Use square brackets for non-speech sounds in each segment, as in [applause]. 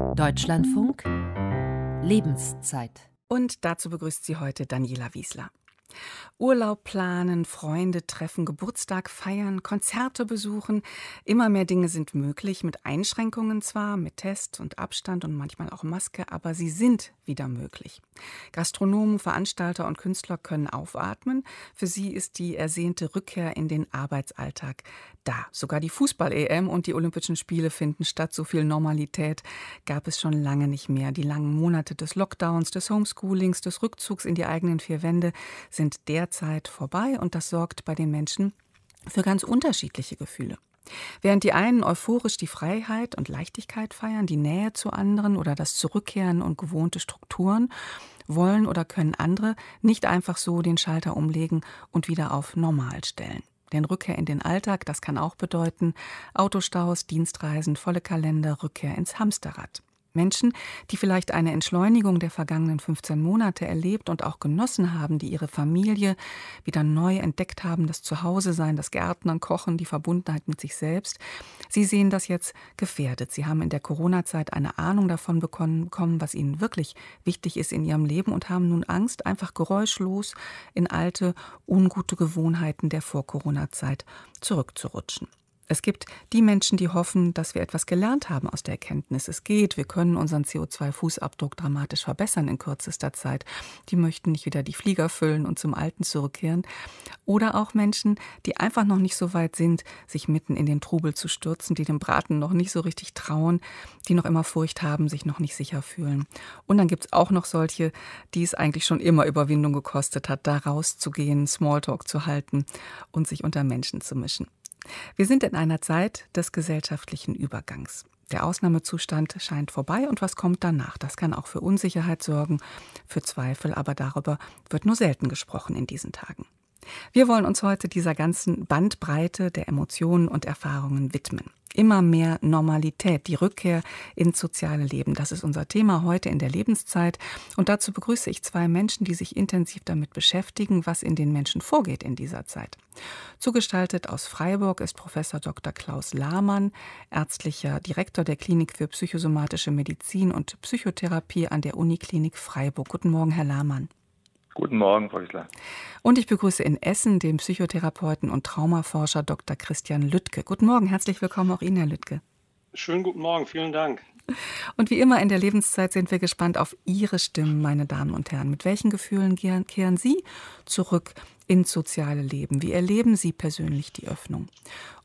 Deutschlandfunk Lebenszeit. Und dazu begrüßt sie heute Daniela Wiesler. Urlaub planen, Freunde treffen, Geburtstag feiern, Konzerte besuchen. Immer mehr Dinge sind möglich, mit Einschränkungen zwar, mit Test und Abstand und manchmal auch Maske, aber sie sind wieder möglich. Gastronomen, Veranstalter und Künstler können aufatmen. Für sie ist die ersehnte Rückkehr in den Arbeitsalltag da. Sogar die Fußball-EM und die Olympischen Spiele finden statt. So viel Normalität gab es schon lange nicht mehr. Die langen Monate des Lockdowns, des Homeschoolings, des Rückzugs in die eigenen vier Wände sind derzeit vorbei und das sorgt bei den Menschen für ganz unterschiedliche Gefühle. Während die einen euphorisch die Freiheit und Leichtigkeit feiern, die Nähe zu anderen oder das Zurückkehren und gewohnte Strukturen, wollen oder können andere nicht einfach so den Schalter umlegen und wieder auf normal stellen. Denn Rückkehr in den Alltag, das kann auch bedeuten Autostaus, Dienstreisen, volle Kalender, Rückkehr ins Hamsterrad. Menschen, die vielleicht eine Entschleunigung der vergangenen 15 Monate erlebt und auch genossen haben, die ihre Familie wieder neu entdeckt haben, das Zuhause-Sein, das Gärtnern, Kochen, die Verbundenheit mit sich selbst. Sie sehen das jetzt gefährdet. Sie haben in der Corona-Zeit eine Ahnung davon bekommen, was ihnen wirklich wichtig ist in ihrem Leben und haben nun Angst, einfach geräuschlos in alte, ungute Gewohnheiten der Vor-Corona-Zeit zurückzurutschen. Es gibt die Menschen, die hoffen, dass wir etwas gelernt haben aus der Erkenntnis. Es geht, wir können unseren CO2-Fußabdruck dramatisch verbessern in kürzester Zeit. Die möchten nicht wieder die Flieger füllen und zum Alten zurückkehren. Oder auch Menschen, die einfach noch nicht so weit sind, sich mitten in den Trubel zu stürzen, die dem Braten noch nicht so richtig trauen, die noch immer Furcht haben, sich noch nicht sicher fühlen. Und dann gibt es auch noch solche, die es eigentlich schon immer Überwindung gekostet hat, da rauszugehen, Smalltalk zu halten und sich unter Menschen zu mischen. Wir sind in einer Zeit des gesellschaftlichen Übergangs. Der Ausnahmezustand scheint vorbei und was kommt danach? Das kann auch für Unsicherheit sorgen, für Zweifel, aber darüber wird nur selten gesprochen in diesen Tagen. Wir wollen uns heute dieser ganzen Bandbreite der Emotionen und Erfahrungen widmen. Immer mehr Normalität, die Rückkehr ins soziale Leben. Das ist unser Thema heute in der Lebenszeit. Und dazu begrüße ich zwei Menschen, die sich intensiv damit beschäftigen, was in den Menschen vorgeht in dieser Zeit. Zugestaltet aus Freiburg ist Professor Dr. Klaus Lahmann, ärztlicher Direktor der Klinik für psychosomatische Medizin und Psychotherapie an der Uniklinik Freiburg. Guten Morgen, Herr Lahmann. Guten Morgen, Frau Isler. Und ich begrüße in Essen den Psychotherapeuten und Traumaforscher Dr. Christian Lüttke. Guten Morgen, herzlich willkommen auch Ihnen, Herr Lüttke. Schönen guten Morgen, vielen Dank. Und wie immer in der Lebenszeit sind wir gespannt auf Ihre Stimmen, meine Damen und Herren. Mit welchen Gefühlen kehren Sie zurück ins soziale Leben? Wie erleben Sie persönlich die Öffnung?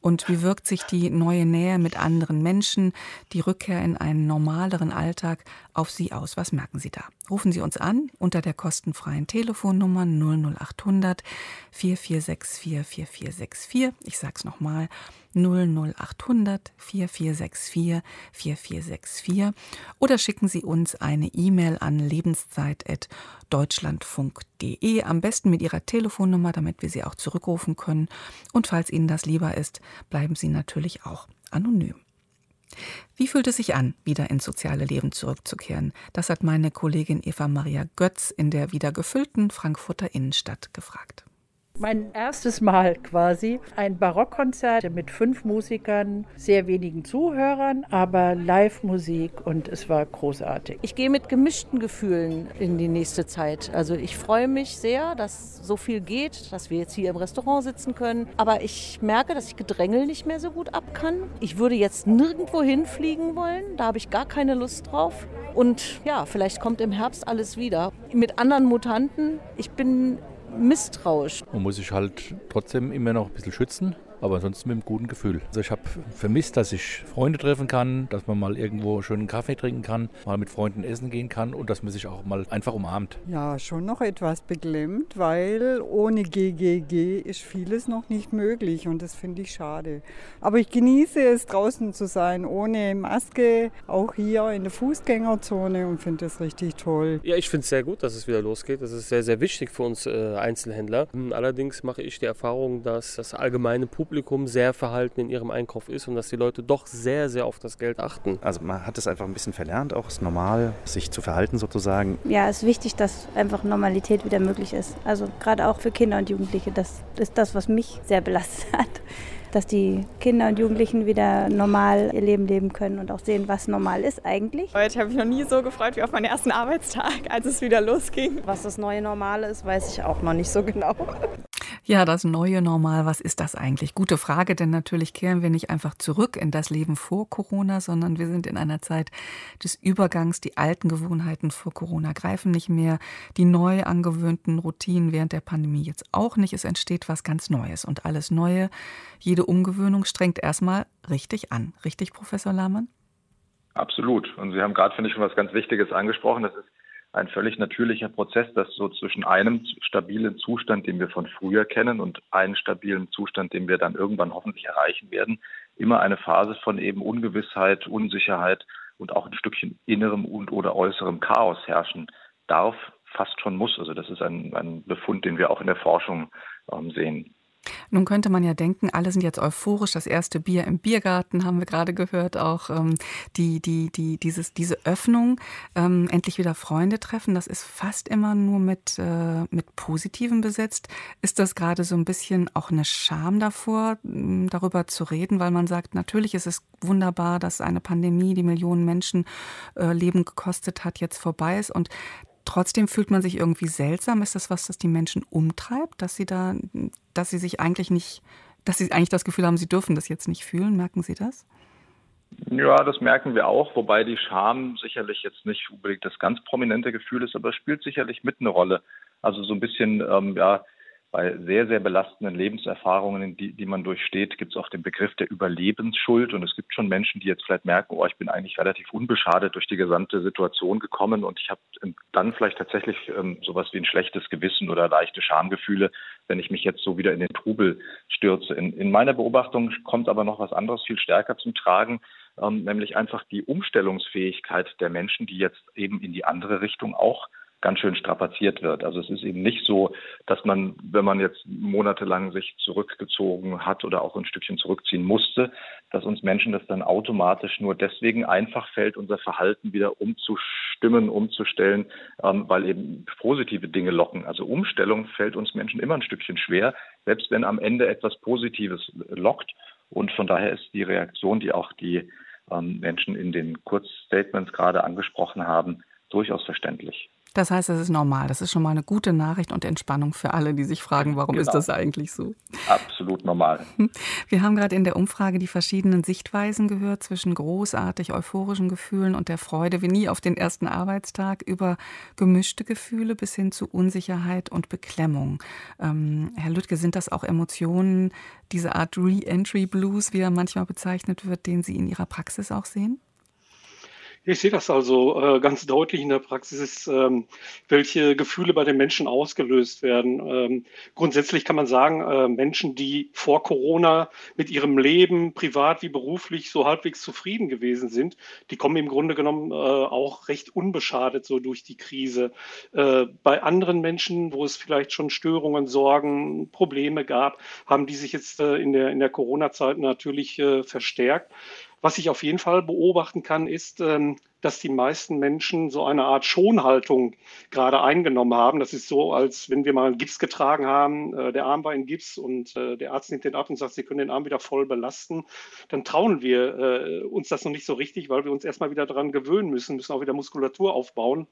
Und wie wirkt sich die neue Nähe mit anderen Menschen, die Rückkehr in einen normaleren Alltag auf Sie aus? Was merken Sie da? Rufen Sie uns an unter der kostenfreien Telefonnummer 00800 4464 4464. Ich sage es nochmal 00800 4464 4464 oder schicken Sie uns eine E-Mail an lebenszeit.deutschlandfunk.de. Am besten mit Ihrer Telefonnummer, damit wir Sie auch zurückrufen können. Und falls Ihnen das lieber ist, bleiben Sie natürlich auch anonym. Wie fühlt es sich an, wieder ins soziale Leben zurückzukehren? Das hat meine Kollegin Eva Maria Götz in der wieder gefüllten Frankfurter Innenstadt gefragt. Mein erstes Mal quasi ein Barockkonzert mit fünf Musikern, sehr wenigen Zuhörern, aber Live-Musik und es war großartig. Ich gehe mit gemischten Gefühlen in die nächste Zeit. Also ich freue mich sehr, dass so viel geht, dass wir jetzt hier im Restaurant sitzen können. Aber ich merke, dass ich Gedrängel nicht mehr so gut ab kann. Ich würde jetzt nirgendwo hinfliegen wollen, da habe ich gar keine Lust drauf. Und ja, vielleicht kommt im Herbst alles wieder. Mit anderen Mutanten. Ich bin misstrauisch. Man muss sich halt trotzdem immer noch ein bisschen schützen aber ansonsten mit einem guten Gefühl. Also ich habe vermisst, dass ich Freunde treffen kann, dass man mal irgendwo schönen Kaffee trinken kann, mal mit Freunden essen gehen kann und dass man sich auch mal einfach umarmt. Ja, schon noch etwas beklemmt, weil ohne GGG ist vieles noch nicht möglich und das finde ich schade. Aber ich genieße es, draußen zu sein, ohne Maske, auch hier in der Fußgängerzone und finde das richtig toll. Ja, ich finde es sehr gut, dass es wieder losgeht. Das ist sehr, sehr wichtig für uns äh, Einzelhändler. Allerdings mache ich die Erfahrung, dass das allgemeine Publikum Publikum sehr verhalten in ihrem Einkauf ist und dass die Leute doch sehr, sehr auf das Geld achten. Also man hat es einfach ein bisschen verlernt, auch ist normal, sich zu verhalten sozusagen. Ja, es ist wichtig, dass einfach Normalität wieder möglich ist. Also gerade auch für Kinder und Jugendliche, das ist das, was mich sehr belastet hat dass die Kinder und Jugendlichen wieder normal ihr Leben leben können und auch sehen, was normal ist eigentlich. Heute habe ich noch nie so gefreut wie auf meinen ersten Arbeitstag, [laughs] als es wieder losging. Was das neue Normale ist, weiß ich auch noch nicht so genau. Ja, das neue Normal, was ist das eigentlich? Gute Frage, denn natürlich kehren wir nicht einfach zurück in das Leben vor Corona, sondern wir sind in einer Zeit des Übergangs. Die alten Gewohnheiten vor Corona greifen nicht mehr, die neu angewöhnten Routinen während der Pandemie jetzt auch nicht. Es entsteht was ganz Neues und alles Neue, jede Umgewöhnung strengt erstmal richtig an. Richtig, Professor Lahmann? Absolut. Und Sie haben gerade, finde ich, schon was ganz Wichtiges angesprochen. Das ist ein völlig natürlicher Prozess, dass so zwischen einem stabilen Zustand, den wir von früher kennen, und einem stabilen Zustand, den wir dann irgendwann hoffentlich erreichen werden, immer eine Phase von eben Ungewissheit, Unsicherheit und auch ein Stückchen innerem und oder äußerem Chaos herrschen darf, fast schon muss. Also das ist ein, ein Befund, den wir auch in der Forschung ähm, sehen. Nun könnte man ja denken, alle sind jetzt euphorisch. Das erste Bier im Biergarten haben wir gerade gehört. Auch ähm, die, die, die, dieses, diese Öffnung, ähm, endlich wieder Freunde treffen, das ist fast immer nur mit, äh, mit Positiven besetzt. Ist das gerade so ein bisschen auch eine Scham davor, darüber zu reden, weil man sagt, natürlich ist es wunderbar, dass eine Pandemie, die Millionen Menschen äh, Leben gekostet hat, jetzt vorbei ist. Und Trotzdem fühlt man sich irgendwie seltsam. Ist das was, das die Menschen umtreibt, dass sie da, dass sie sich eigentlich nicht, dass sie eigentlich das Gefühl haben, sie dürfen das jetzt nicht fühlen? Merken Sie das? Ja, das merken wir auch, wobei die Scham sicherlich jetzt nicht unbedingt das ganz prominente Gefühl ist, aber spielt sicherlich mit eine Rolle. Also so ein bisschen, ähm, ja, bei sehr, sehr belastenden Lebenserfahrungen, die, die man durchsteht, gibt es auch den Begriff der Überlebensschuld. Und es gibt schon Menschen, die jetzt vielleicht merken, oh, ich bin eigentlich relativ unbeschadet durch die gesamte Situation gekommen und ich habe dann vielleicht tatsächlich ähm, sowas wie ein schlechtes Gewissen oder leichte Schamgefühle, wenn ich mich jetzt so wieder in den Trubel stürze. In, in meiner Beobachtung kommt aber noch was anderes viel stärker zum Tragen, ähm, nämlich einfach die Umstellungsfähigkeit der Menschen, die jetzt eben in die andere Richtung auch ganz schön strapaziert wird. Also es ist eben nicht so, dass man, wenn man jetzt monatelang sich zurückgezogen hat oder auch ein Stückchen zurückziehen musste, dass uns Menschen das dann automatisch nur deswegen einfach fällt, unser Verhalten wieder umzustimmen, umzustellen, ähm, weil eben positive Dinge locken. Also Umstellung fällt uns Menschen immer ein Stückchen schwer, selbst wenn am Ende etwas Positives lockt. Und von daher ist die Reaktion, die auch die ähm, Menschen in den Kurzstatements gerade angesprochen haben, durchaus verständlich. Das heißt, es ist normal. Das ist schon mal eine gute Nachricht und Entspannung für alle, die sich fragen, warum genau. ist das eigentlich so? Absolut normal. [laughs] Wir haben gerade in der Umfrage die verschiedenen Sichtweisen gehört zwischen großartig euphorischen Gefühlen und der Freude wie nie auf den ersten Arbeitstag über gemischte Gefühle bis hin zu Unsicherheit und Beklemmung. Ähm, Herr Lüttke, sind das auch Emotionen, diese Art Re-Entry Blues, wie er manchmal bezeichnet wird, den Sie in Ihrer Praxis auch sehen? Ich sehe das also äh, ganz deutlich in der Praxis, ähm, welche Gefühle bei den Menschen ausgelöst werden. Ähm, grundsätzlich kann man sagen, äh, Menschen, die vor Corona mit ihrem Leben, privat wie beruflich, so halbwegs zufrieden gewesen sind, die kommen im Grunde genommen äh, auch recht unbeschadet so durch die Krise. Äh, bei anderen Menschen, wo es vielleicht schon Störungen, Sorgen, Probleme gab, haben die sich jetzt äh, in der, in der Corona-Zeit natürlich äh, verstärkt. Was ich auf jeden Fall beobachten kann, ist, ähm, dass die meisten Menschen so eine Art Schonhaltung gerade eingenommen haben. Das ist so, als wenn wir mal einen Gips getragen haben, äh, der Arm war in Gips und äh, der Arzt nimmt den ab und sagt, Sie können den Arm wieder voll belasten. Dann trauen wir äh, uns das noch nicht so richtig, weil wir uns erstmal wieder daran gewöhnen müssen, müssen auch wieder Muskulatur aufbauen.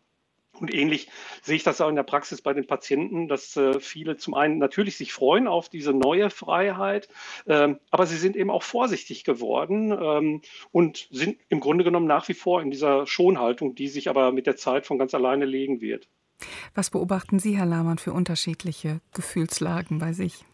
Und ähnlich sehe ich das auch in der Praxis bei den Patienten, dass äh, viele zum einen natürlich sich freuen auf diese neue Freiheit, ähm, aber sie sind eben auch vorsichtig geworden ähm, und sind im Grunde genommen nach wie vor in dieser Schonhaltung, die sich aber mit der Zeit von ganz alleine legen wird. Was beobachten Sie, Herr Lahmann, für unterschiedliche Gefühlslagen bei sich?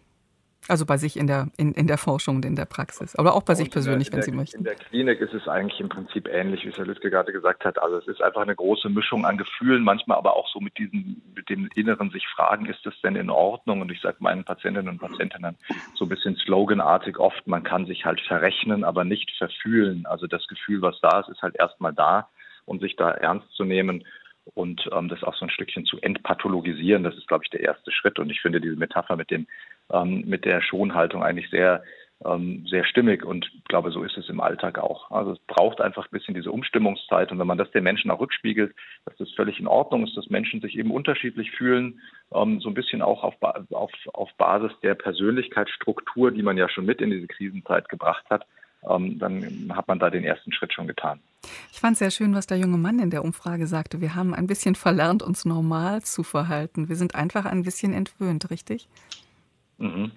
Also bei sich in der, in, in der Forschung und in der Praxis. Aber auch bei sich persönlich, der, wenn Sie möchten. In der Klinik ist es eigentlich im Prinzip ähnlich, wie es Herr Lüttke gerade gesagt hat. Also es ist einfach eine große Mischung an Gefühlen, manchmal aber auch so mit diesem, mit dem Inneren sich fragen, ist das denn in Ordnung? Und ich sage meinen Patientinnen und Patienten dann so ein bisschen sloganartig oft, man kann sich halt verrechnen, aber nicht verfühlen. Also das Gefühl, was da ist, ist halt erstmal da und sich da ernst zu nehmen und ähm, das auch so ein Stückchen zu entpathologisieren, das ist, glaube ich, der erste Schritt. Und ich finde diese Metapher mit dem ähm, mit der Schonhaltung eigentlich sehr ähm, sehr stimmig und glaube, so ist es im Alltag auch. Also es braucht einfach ein bisschen diese Umstimmungszeit und wenn man das den Menschen auch rückspiegelt, dass das völlig in Ordnung ist, dass Menschen sich eben unterschiedlich fühlen, ähm, so ein bisschen auch auf, auf, auf Basis der Persönlichkeitsstruktur, die man ja schon mit in diese Krisenzeit gebracht hat, dann hat man da den ersten Schritt schon getan. Ich fand sehr schön, was der junge Mann in der Umfrage sagte. Wir haben ein bisschen verlernt, uns normal zu verhalten. Wir sind einfach ein bisschen entwöhnt, richtig? Mhm.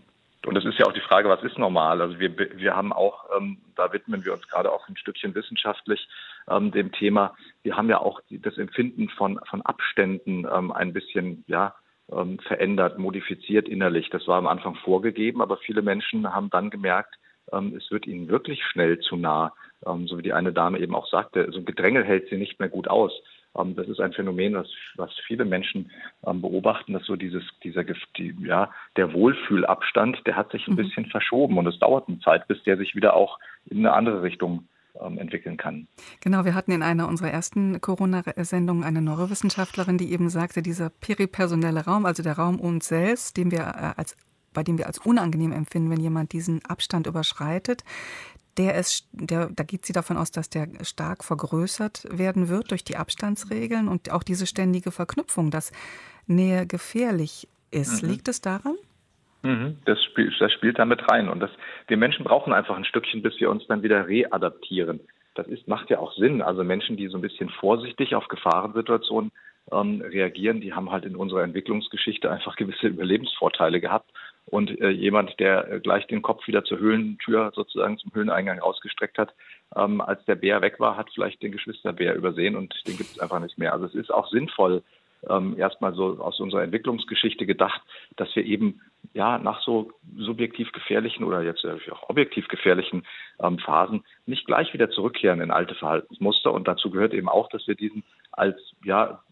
Und es ist ja auch die Frage, was ist normal? Also wir, wir haben auch, ähm, da widmen wir uns gerade auch ein Stückchen wissenschaftlich ähm, dem Thema, wir haben ja auch die, das Empfinden von, von Abständen ähm, ein bisschen ja, ähm, verändert, modifiziert innerlich. Das war am Anfang vorgegeben, aber viele Menschen haben dann gemerkt, ähm, es wird ihnen wirklich schnell zu nah. Ähm, so wie die eine Dame eben auch sagte, so ein Gedränge hält sie nicht mehr gut aus. Ähm, das ist ein Phänomen, was, was viele Menschen ähm, beobachten, dass so dieses, dieser, die, ja, der Wohlfühlabstand, der hat sich ein mhm. bisschen verschoben und es dauert eine Zeit, bis der sich wieder auch in eine andere Richtung ähm, entwickeln kann. Genau, wir hatten in einer unserer ersten Corona-Sendungen eine Neurowissenschaftlerin, die eben sagte, dieser peripersonelle Raum, also der Raum uns selbst, den wir äh, als bei dem wir als unangenehm empfinden, wenn jemand diesen Abstand überschreitet, der ist, der, da geht sie davon aus, dass der stark vergrößert werden wird durch die Abstandsregeln und auch diese ständige Verknüpfung, dass Nähe gefährlich ist. Mhm. Liegt es daran? Mhm. Das, spielt, das spielt damit rein. Und das, wir Menschen brauchen einfach ein Stückchen, bis wir uns dann wieder readaptieren. Das ist, macht ja auch Sinn. Also Menschen, die so ein bisschen vorsichtig auf Gefahrensituationen ähm, reagieren, die haben halt in unserer Entwicklungsgeschichte einfach gewisse Überlebensvorteile gehabt. Und äh, jemand, der äh, gleich den Kopf wieder zur Höhlentür sozusagen zum Höhleneingang ausgestreckt hat, ähm, als der Bär weg war, hat vielleicht den Geschwisterbär übersehen und den gibt es einfach nicht mehr. Also es ist auch sinnvoll, ähm, erstmal so aus unserer Entwicklungsgeschichte gedacht, dass wir eben ja nach so subjektiv gefährlichen oder jetzt auch objektiv gefährlichen ähm, Phasen nicht gleich wieder zurückkehren in alte Verhaltensmuster. Und dazu gehört eben auch, dass wir diesen als ja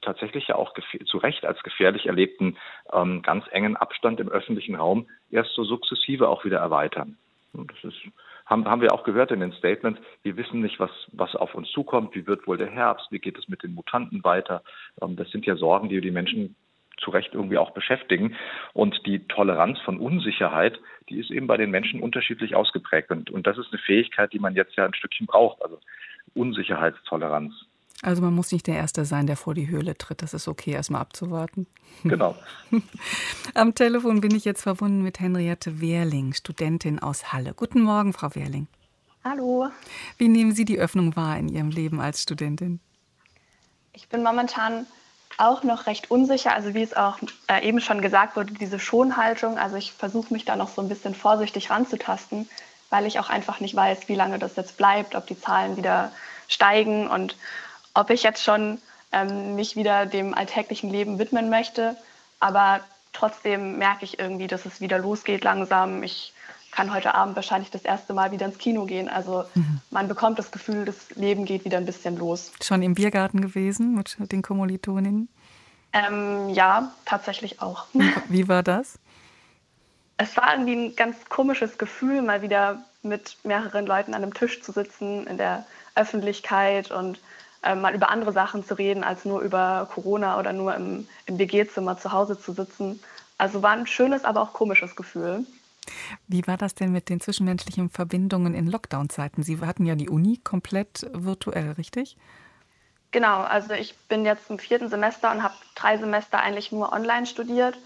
tatsächlich ja auch zu Recht als gefährlich erlebten ähm, ganz engen Abstand im öffentlichen Raum erst so sukzessive auch wieder erweitern. Und das ist haben, haben wir auch gehört in den Statements, wir wissen nicht, was, was auf uns zukommt, wie wird wohl der Herbst, wie geht es mit den Mutanten weiter. Ähm, das sind ja Sorgen, die die Menschen zu Recht irgendwie auch beschäftigen. Und die Toleranz von Unsicherheit, die ist eben bei den Menschen unterschiedlich ausgeprägt. Und, und das ist eine Fähigkeit, die man jetzt ja ein Stückchen braucht, also Unsicherheitstoleranz. Also man muss nicht der Erste sein, der vor die Höhle tritt. Das ist okay, erstmal abzuwarten. Genau. [laughs] Am Telefon bin ich jetzt verbunden mit Henriette Wehrling, Studentin aus Halle. Guten Morgen, Frau Wehrling. Hallo. Wie nehmen Sie die Öffnung wahr in Ihrem Leben als Studentin? Ich bin momentan auch noch recht unsicher. Also wie es auch äh, eben schon gesagt wurde, diese Schonhaltung. Also ich versuche mich da noch so ein bisschen vorsichtig ranzutasten, weil ich auch einfach nicht weiß, wie lange das jetzt bleibt, ob die Zahlen wieder steigen und ob ich jetzt schon ähm, mich wieder dem alltäglichen Leben widmen möchte. Aber trotzdem merke ich irgendwie, dass es wieder losgeht langsam. Ich kann heute Abend wahrscheinlich das erste Mal wieder ins Kino gehen. Also mhm. man bekommt das Gefühl, das Leben geht wieder ein bisschen los. Schon im Biergarten gewesen mit den Kommilitoninnen? Ähm, ja, tatsächlich auch. Wie, war das? Es war irgendwie ein ganz komisches Gefühl, mal wieder mit mehreren Leuten an einem Tisch zu sitzen in der Öffentlichkeit und mal über andere Sachen zu reden, als nur über Corona oder nur im, im WG-Zimmer zu Hause zu sitzen. Also war ein schönes, aber auch komisches Gefühl. Wie war das denn mit den zwischenmenschlichen Verbindungen in Lockdown-Zeiten? Sie hatten ja die Uni komplett virtuell, richtig? Genau, also ich bin jetzt im vierten Semester und habe drei Semester eigentlich nur online studiert,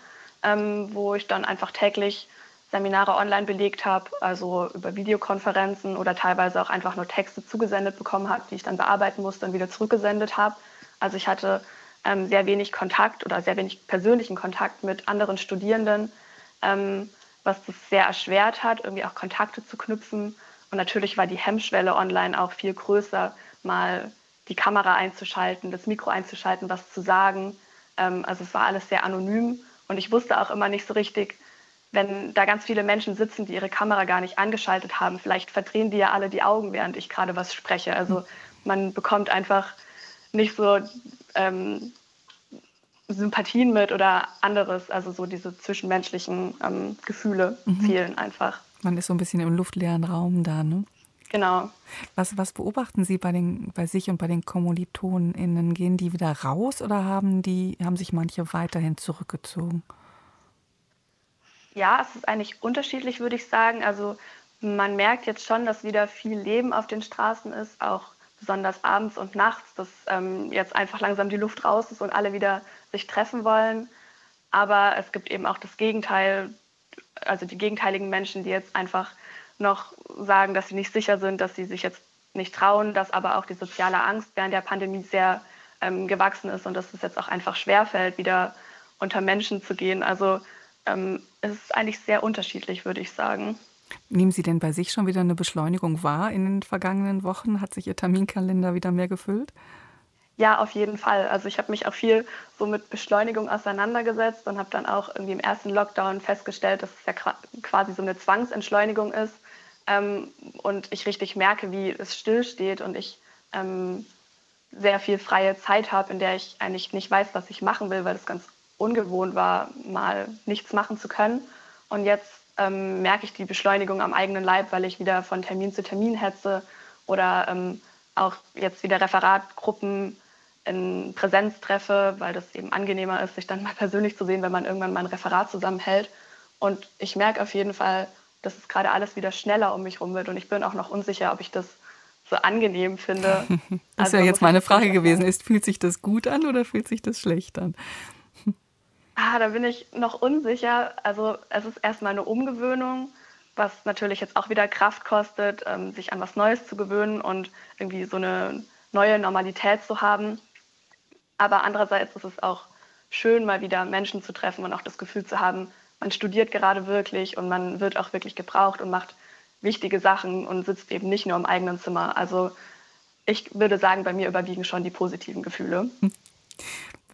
ähm, wo ich dann einfach täglich Seminare online belegt habe, also über Videokonferenzen oder teilweise auch einfach nur Texte zugesendet bekommen habe, die ich dann bearbeiten musste und wieder zurückgesendet habe. Also ich hatte ähm, sehr wenig Kontakt oder sehr wenig persönlichen Kontakt mit anderen Studierenden, ähm, was das sehr erschwert hat, irgendwie auch Kontakte zu knüpfen. Und natürlich war die Hemmschwelle online auch viel größer, mal die Kamera einzuschalten, das Mikro einzuschalten, was zu sagen. Ähm, also es war alles sehr anonym und ich wusste auch immer nicht so richtig, wenn da ganz viele Menschen sitzen, die ihre Kamera gar nicht angeschaltet haben, vielleicht verdrehen die ja alle die Augen, während ich gerade was spreche. Also man bekommt einfach nicht so ähm, Sympathien mit oder anderes. Also so diese zwischenmenschlichen ähm, Gefühle mhm. fehlen einfach. Man ist so ein bisschen im luftleeren Raum da, ne? Genau. Was, was beobachten Sie bei, den, bei sich und bei den KommilitonInnen? Gehen die wieder raus oder haben, die, haben sich manche weiterhin zurückgezogen? Ja, es ist eigentlich unterschiedlich, würde ich sagen. Also man merkt jetzt schon, dass wieder viel Leben auf den Straßen ist, auch besonders abends und nachts, dass ähm, jetzt einfach langsam die Luft raus ist und alle wieder sich treffen wollen. Aber es gibt eben auch das Gegenteil, also die gegenteiligen Menschen, die jetzt einfach noch sagen, dass sie nicht sicher sind, dass sie sich jetzt nicht trauen, dass aber auch die soziale Angst während der Pandemie sehr ähm, gewachsen ist und dass es jetzt auch einfach schwerfällt, wieder unter Menschen zu gehen. Also ähm, es ist eigentlich sehr unterschiedlich, würde ich sagen. Nehmen Sie denn bei sich schon wieder eine Beschleunigung wahr in den vergangenen Wochen? Hat sich Ihr Terminkalender wieder mehr gefüllt? Ja, auf jeden Fall. Also ich habe mich auch viel so mit Beschleunigung auseinandergesetzt und habe dann auch irgendwie im ersten Lockdown festgestellt, dass es ja quasi so eine Zwangsentschleunigung ist ähm, und ich richtig merke, wie es stillsteht und ich ähm, sehr viel freie Zeit habe, in der ich eigentlich nicht weiß, was ich machen will, weil es ganz ungewohnt war, mal nichts machen zu können. Und jetzt ähm, merke ich die Beschleunigung am eigenen Leib, weil ich wieder von Termin zu Termin hetze oder ähm, auch jetzt wieder Referatgruppen in Präsenz treffe, weil das eben angenehmer ist, sich dann mal [laughs] persönlich zu sehen, wenn man irgendwann mal ein Referat zusammenhält. Und ich merke auf jeden Fall, dass es gerade alles wieder schneller um mich herum wird. Und ich bin auch noch unsicher, ob ich das so angenehm finde. [laughs] das also, ja jetzt meine Frage gewesen. Ist, fühlt sich das gut an oder fühlt sich das schlecht an? Ah, da bin ich noch unsicher. Also es ist erstmal eine Umgewöhnung, was natürlich jetzt auch wieder Kraft kostet, ähm, sich an was Neues zu gewöhnen und irgendwie so eine neue Normalität zu haben. Aber andererseits ist es auch schön, mal wieder Menschen zu treffen und auch das Gefühl zu haben, man studiert gerade wirklich und man wird auch wirklich gebraucht und macht wichtige Sachen und sitzt eben nicht nur im eigenen Zimmer. Also ich würde sagen, bei mir überwiegen schon die positiven Gefühle. [laughs]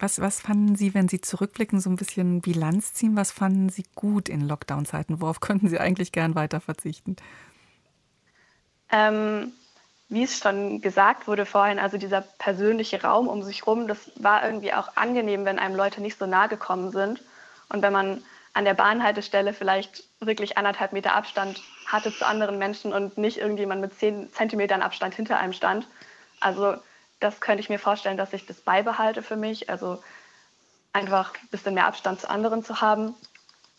Was, was fanden Sie, wenn Sie zurückblicken, so ein bisschen Bilanz ziehen? Was fanden Sie gut in Lockdown-Zeiten? Worauf [laughs] könnten Sie eigentlich gern weiter verzichten? Ähm, wie es schon gesagt wurde vorhin, also dieser persönliche Raum um sich rum, das war irgendwie auch angenehm, wenn einem Leute nicht so nahe gekommen sind. Und wenn man an der Bahnhaltestelle vielleicht wirklich anderthalb Meter Abstand hatte zu anderen Menschen und nicht irgendjemand mit zehn Zentimetern Abstand hinter einem stand. Also das könnte ich mir vorstellen, dass ich das beibehalte für mich. Also einfach ein bisschen mehr Abstand zu anderen zu haben.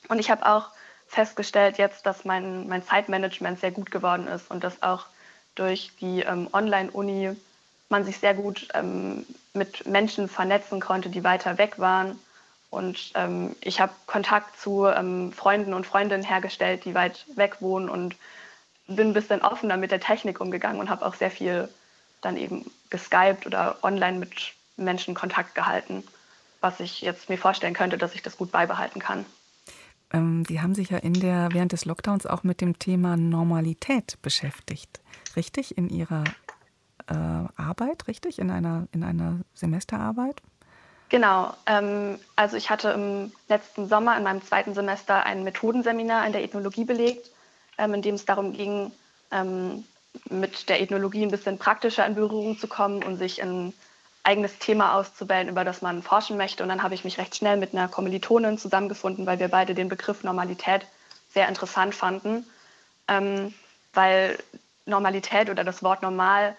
Und ich habe auch festgestellt jetzt, dass mein, mein Zeitmanagement sehr gut geworden ist und dass auch durch die ähm, Online-Uni man sich sehr gut ähm, mit Menschen vernetzen konnte, die weiter weg waren. Und ähm, ich habe Kontakt zu ähm, Freunden und Freundinnen hergestellt, die weit weg wohnen und bin ein bisschen offener mit der Technik umgegangen und habe auch sehr viel dann eben geskypt oder online mit Menschen Kontakt gehalten, was ich jetzt mir vorstellen könnte, dass ich das gut beibehalten kann. Ähm, Sie haben sich ja in der, während des Lockdowns auch mit dem Thema Normalität beschäftigt, richtig? In Ihrer äh, Arbeit, richtig? In einer, in einer Semesterarbeit? Genau. Ähm, also ich hatte im letzten Sommer in meinem zweiten Semester ein Methodenseminar in der Ethnologie belegt, ähm, in dem es darum ging, ähm, mit der Ethnologie ein bisschen praktischer in Berührung zu kommen und sich ein eigenes Thema auszuwählen, über das man forschen möchte. Und dann habe ich mich recht schnell mit einer Kommilitonin zusammengefunden, weil wir beide den Begriff Normalität sehr interessant fanden, ähm, weil Normalität oder das Wort normal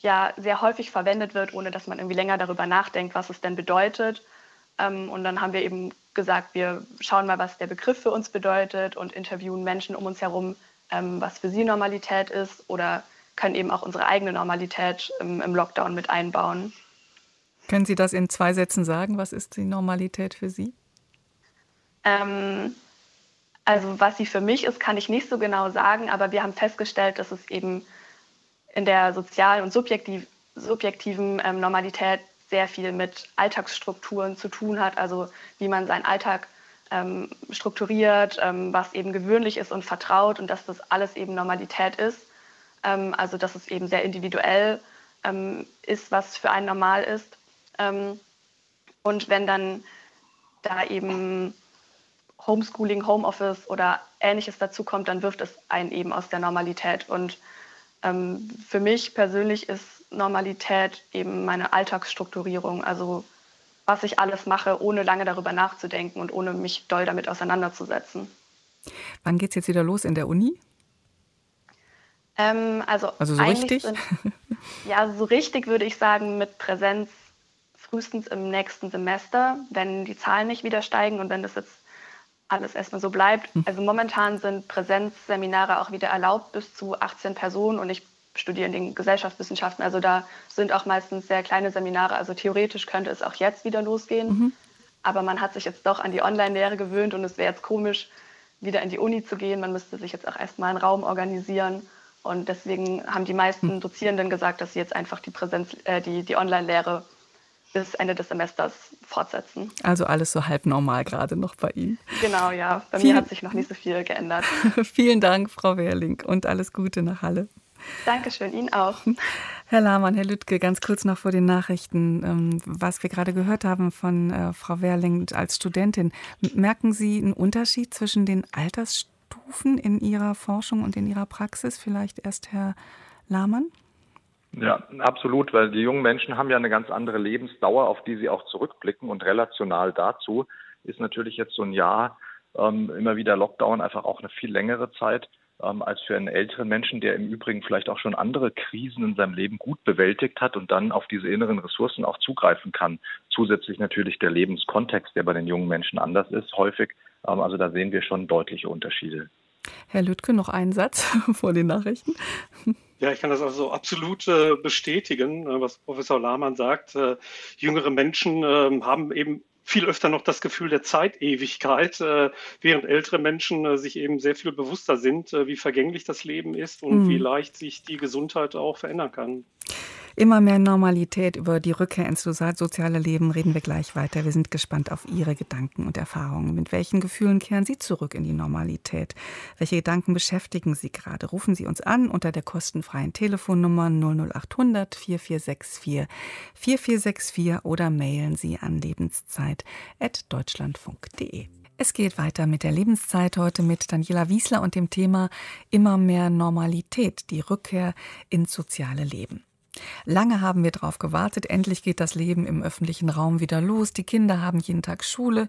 ja sehr häufig verwendet wird, ohne dass man irgendwie länger darüber nachdenkt, was es denn bedeutet. Ähm, und dann haben wir eben gesagt, wir schauen mal, was der Begriff für uns bedeutet und interviewen Menschen um uns herum, ähm, was für sie Normalität ist oder können eben auch unsere eigene Normalität im, im Lockdown mit einbauen. Können Sie das in zwei Sätzen sagen? Was ist die Normalität für Sie? Ähm, also was sie für mich ist, kann ich nicht so genau sagen, aber wir haben festgestellt, dass es eben in der sozialen und subjektiv, subjektiven ähm, Normalität sehr viel mit Alltagsstrukturen zu tun hat, also wie man seinen Alltag ähm, strukturiert, ähm, was eben gewöhnlich ist und vertraut und dass das alles eben Normalität ist. Ähm, also dass es eben sehr individuell ähm, ist, was für einen normal ist. Ähm, und wenn dann da eben Homeschooling, Homeoffice oder ähnliches dazukommt, dann wirft es einen eben aus der Normalität. Und ähm, für mich persönlich ist Normalität eben meine Alltagsstrukturierung, also was ich alles mache, ohne lange darüber nachzudenken und ohne mich doll damit auseinanderzusetzen. Wann geht es jetzt wieder los in der Uni? Ähm, also, also so richtig? Sind, [laughs] ja, so richtig würde ich sagen mit Präsenz frühestens im nächsten Semester, wenn die Zahlen nicht wieder steigen und wenn das jetzt alles erstmal so bleibt. Also momentan sind Präsenzseminare auch wieder erlaubt bis zu 18 Personen und ich studiere in den Gesellschaftswissenschaften. Also da sind auch meistens sehr kleine Seminare. Also theoretisch könnte es auch jetzt wieder losgehen. Mhm. Aber man hat sich jetzt doch an die Online-Lehre gewöhnt und es wäre jetzt komisch, wieder in die Uni zu gehen. Man müsste sich jetzt auch erstmal einen Raum organisieren. Und deswegen haben die meisten hm. Dozierenden gesagt, dass sie jetzt einfach die, Präsenz, äh, die, die Online-Lehre bis Ende des Semesters fortsetzen. Also alles so halb normal gerade noch bei Ihnen. Genau, ja. Bei Vielen, mir hat sich noch nicht so viel geändert. [laughs] Vielen Dank, Frau Wehrling, und alles Gute nach Halle. Dankeschön, Ihnen auch. Herr Lahmann, Herr Lüttke, ganz kurz noch vor den Nachrichten, ähm, was wir gerade gehört haben von äh, Frau Wehrling als Studentin. Merken Sie einen Unterschied zwischen den Altersstufen in Ihrer Forschung und in Ihrer Praxis? Vielleicht erst Herr Lahmann? Ja, absolut, weil die jungen Menschen haben ja eine ganz andere Lebensdauer, auf die sie auch zurückblicken und relational dazu ist natürlich jetzt so ein Jahr ähm, immer wieder Lockdown einfach auch eine viel längere Zeit ähm, als für einen älteren Menschen, der im Übrigen vielleicht auch schon andere Krisen in seinem Leben gut bewältigt hat und dann auf diese inneren Ressourcen auch zugreifen kann. Zusätzlich natürlich der Lebenskontext, der bei den jungen Menschen anders ist, häufig. Ähm, also da sehen wir schon deutliche Unterschiede. Herr Lüttke, noch einen Satz [laughs] vor den Nachrichten. Ja, ich kann das also absolut äh, bestätigen, äh, was Professor Lahmann sagt. Äh, jüngere Menschen ähm, haben eben viel öfter noch das Gefühl der Zeitewigkeit, äh, während ältere Menschen äh, sich eben sehr viel bewusster sind, äh, wie vergänglich das Leben ist und mhm. wie leicht sich die Gesundheit auch verändern kann. Immer mehr Normalität über die Rückkehr ins soziale Leben reden wir gleich weiter. Wir sind gespannt auf Ihre Gedanken und Erfahrungen. Mit welchen Gefühlen kehren Sie zurück in die Normalität? Welche Gedanken beschäftigen Sie gerade? Rufen Sie uns an unter der kostenfreien Telefonnummer 00800 4464 4464 oder mailen Sie an lebenszeit.deutschlandfunk.de. Es geht weiter mit der Lebenszeit heute mit Daniela Wiesler und dem Thema immer mehr Normalität, die Rückkehr ins soziale Leben. Lange haben wir darauf gewartet, endlich geht das Leben im öffentlichen Raum wieder los. Die Kinder haben jeden Tag Schule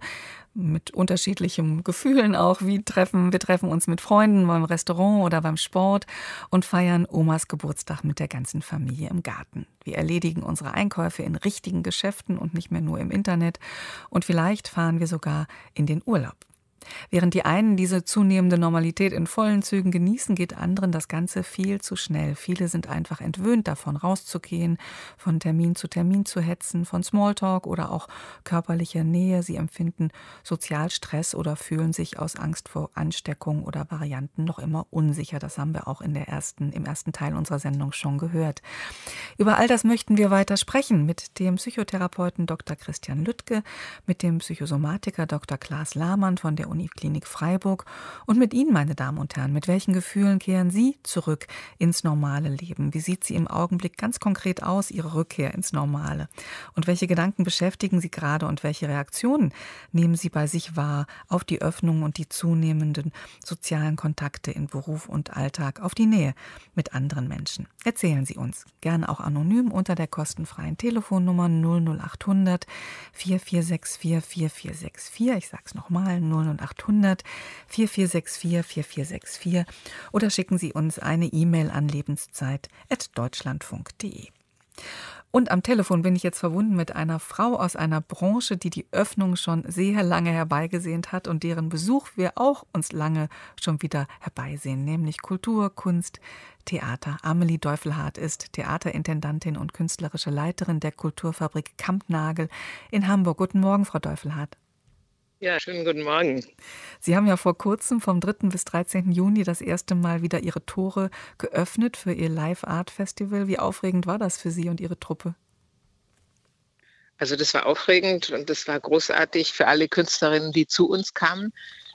mit unterschiedlichen Gefühlen auch. Wie treffen, wir treffen uns mit Freunden beim Restaurant oder beim Sport und feiern Omas Geburtstag mit der ganzen Familie im Garten. Wir erledigen unsere Einkäufe in richtigen Geschäften und nicht mehr nur im Internet. Und vielleicht fahren wir sogar in den Urlaub. Während die einen diese zunehmende Normalität in vollen Zügen genießen, geht anderen das Ganze viel zu schnell. Viele sind einfach entwöhnt davon, rauszugehen, von Termin zu Termin zu hetzen, von Smalltalk oder auch körperlicher Nähe. Sie empfinden Sozialstress oder fühlen sich aus Angst vor Ansteckung oder Varianten noch immer unsicher. Das haben wir auch in der ersten, im ersten Teil unserer Sendung schon gehört. Über all das möchten wir weiter sprechen mit dem Psychotherapeuten Dr. Christian Lüttke, mit dem Psychosomatiker Dr. Klaas Lahmann von der Uniklinik Freiburg. Und mit Ihnen, meine Damen und Herren, mit welchen Gefühlen kehren Sie zurück ins normale Leben? Wie sieht sie im Augenblick ganz konkret aus, Ihre Rückkehr ins Normale? Und welche Gedanken beschäftigen Sie gerade und welche Reaktionen nehmen Sie bei sich wahr auf die Öffnung und die zunehmenden sozialen Kontakte in Beruf und Alltag, auf die Nähe mit anderen Menschen? Erzählen Sie uns, gerne auch anonym unter der kostenfreien Telefonnummer 00800 4464 4464. Ich sage es nochmal, 00800 0800 4464 4464 oder schicken Sie uns eine E-Mail an lebenszeit.deutschlandfunk.de. Und am Telefon bin ich jetzt verbunden mit einer Frau aus einer Branche, die die Öffnung schon sehr lange herbeigesehnt hat und deren Besuch wir auch uns lange schon wieder herbeisehen, nämlich Kultur, Kunst, Theater. Amelie Deufelhardt ist Theaterintendantin und künstlerische Leiterin der Kulturfabrik Kampnagel in Hamburg. Guten Morgen, Frau Deufelhardt. Ja, schönen guten Morgen. Sie haben ja vor kurzem vom 3. bis 13. Juni das erste Mal wieder Ihre Tore geöffnet für Ihr Live Art Festival. Wie aufregend war das für Sie und Ihre Truppe? Also das war aufregend und das war großartig für alle Künstlerinnen, die zu uns kamen.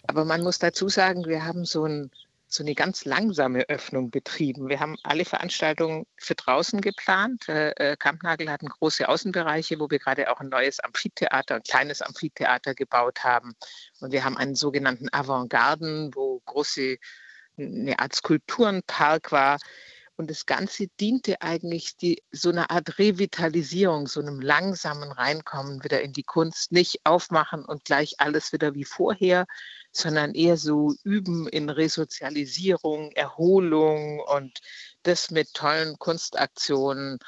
Aber man muss dazu sagen, wir haben so ein so eine ganz langsame Öffnung betrieben. Wir haben alle Veranstaltungen für draußen geplant. Äh, äh, Kampnagel hatten große Außenbereiche, wo wir gerade auch ein neues Amphitheater, ein kleines Amphitheater gebaut haben. Und wir haben einen sogenannten Avantgarden, wo große eine Art Skulpturenpark war. Und das Ganze diente eigentlich die, so einer Art Revitalisierung, so einem langsamen Reinkommen wieder in die Kunst. Nicht aufmachen und gleich alles wieder wie vorher, sondern eher so üben in Resozialisierung, Erholung und das mit tollen Kunstaktionen,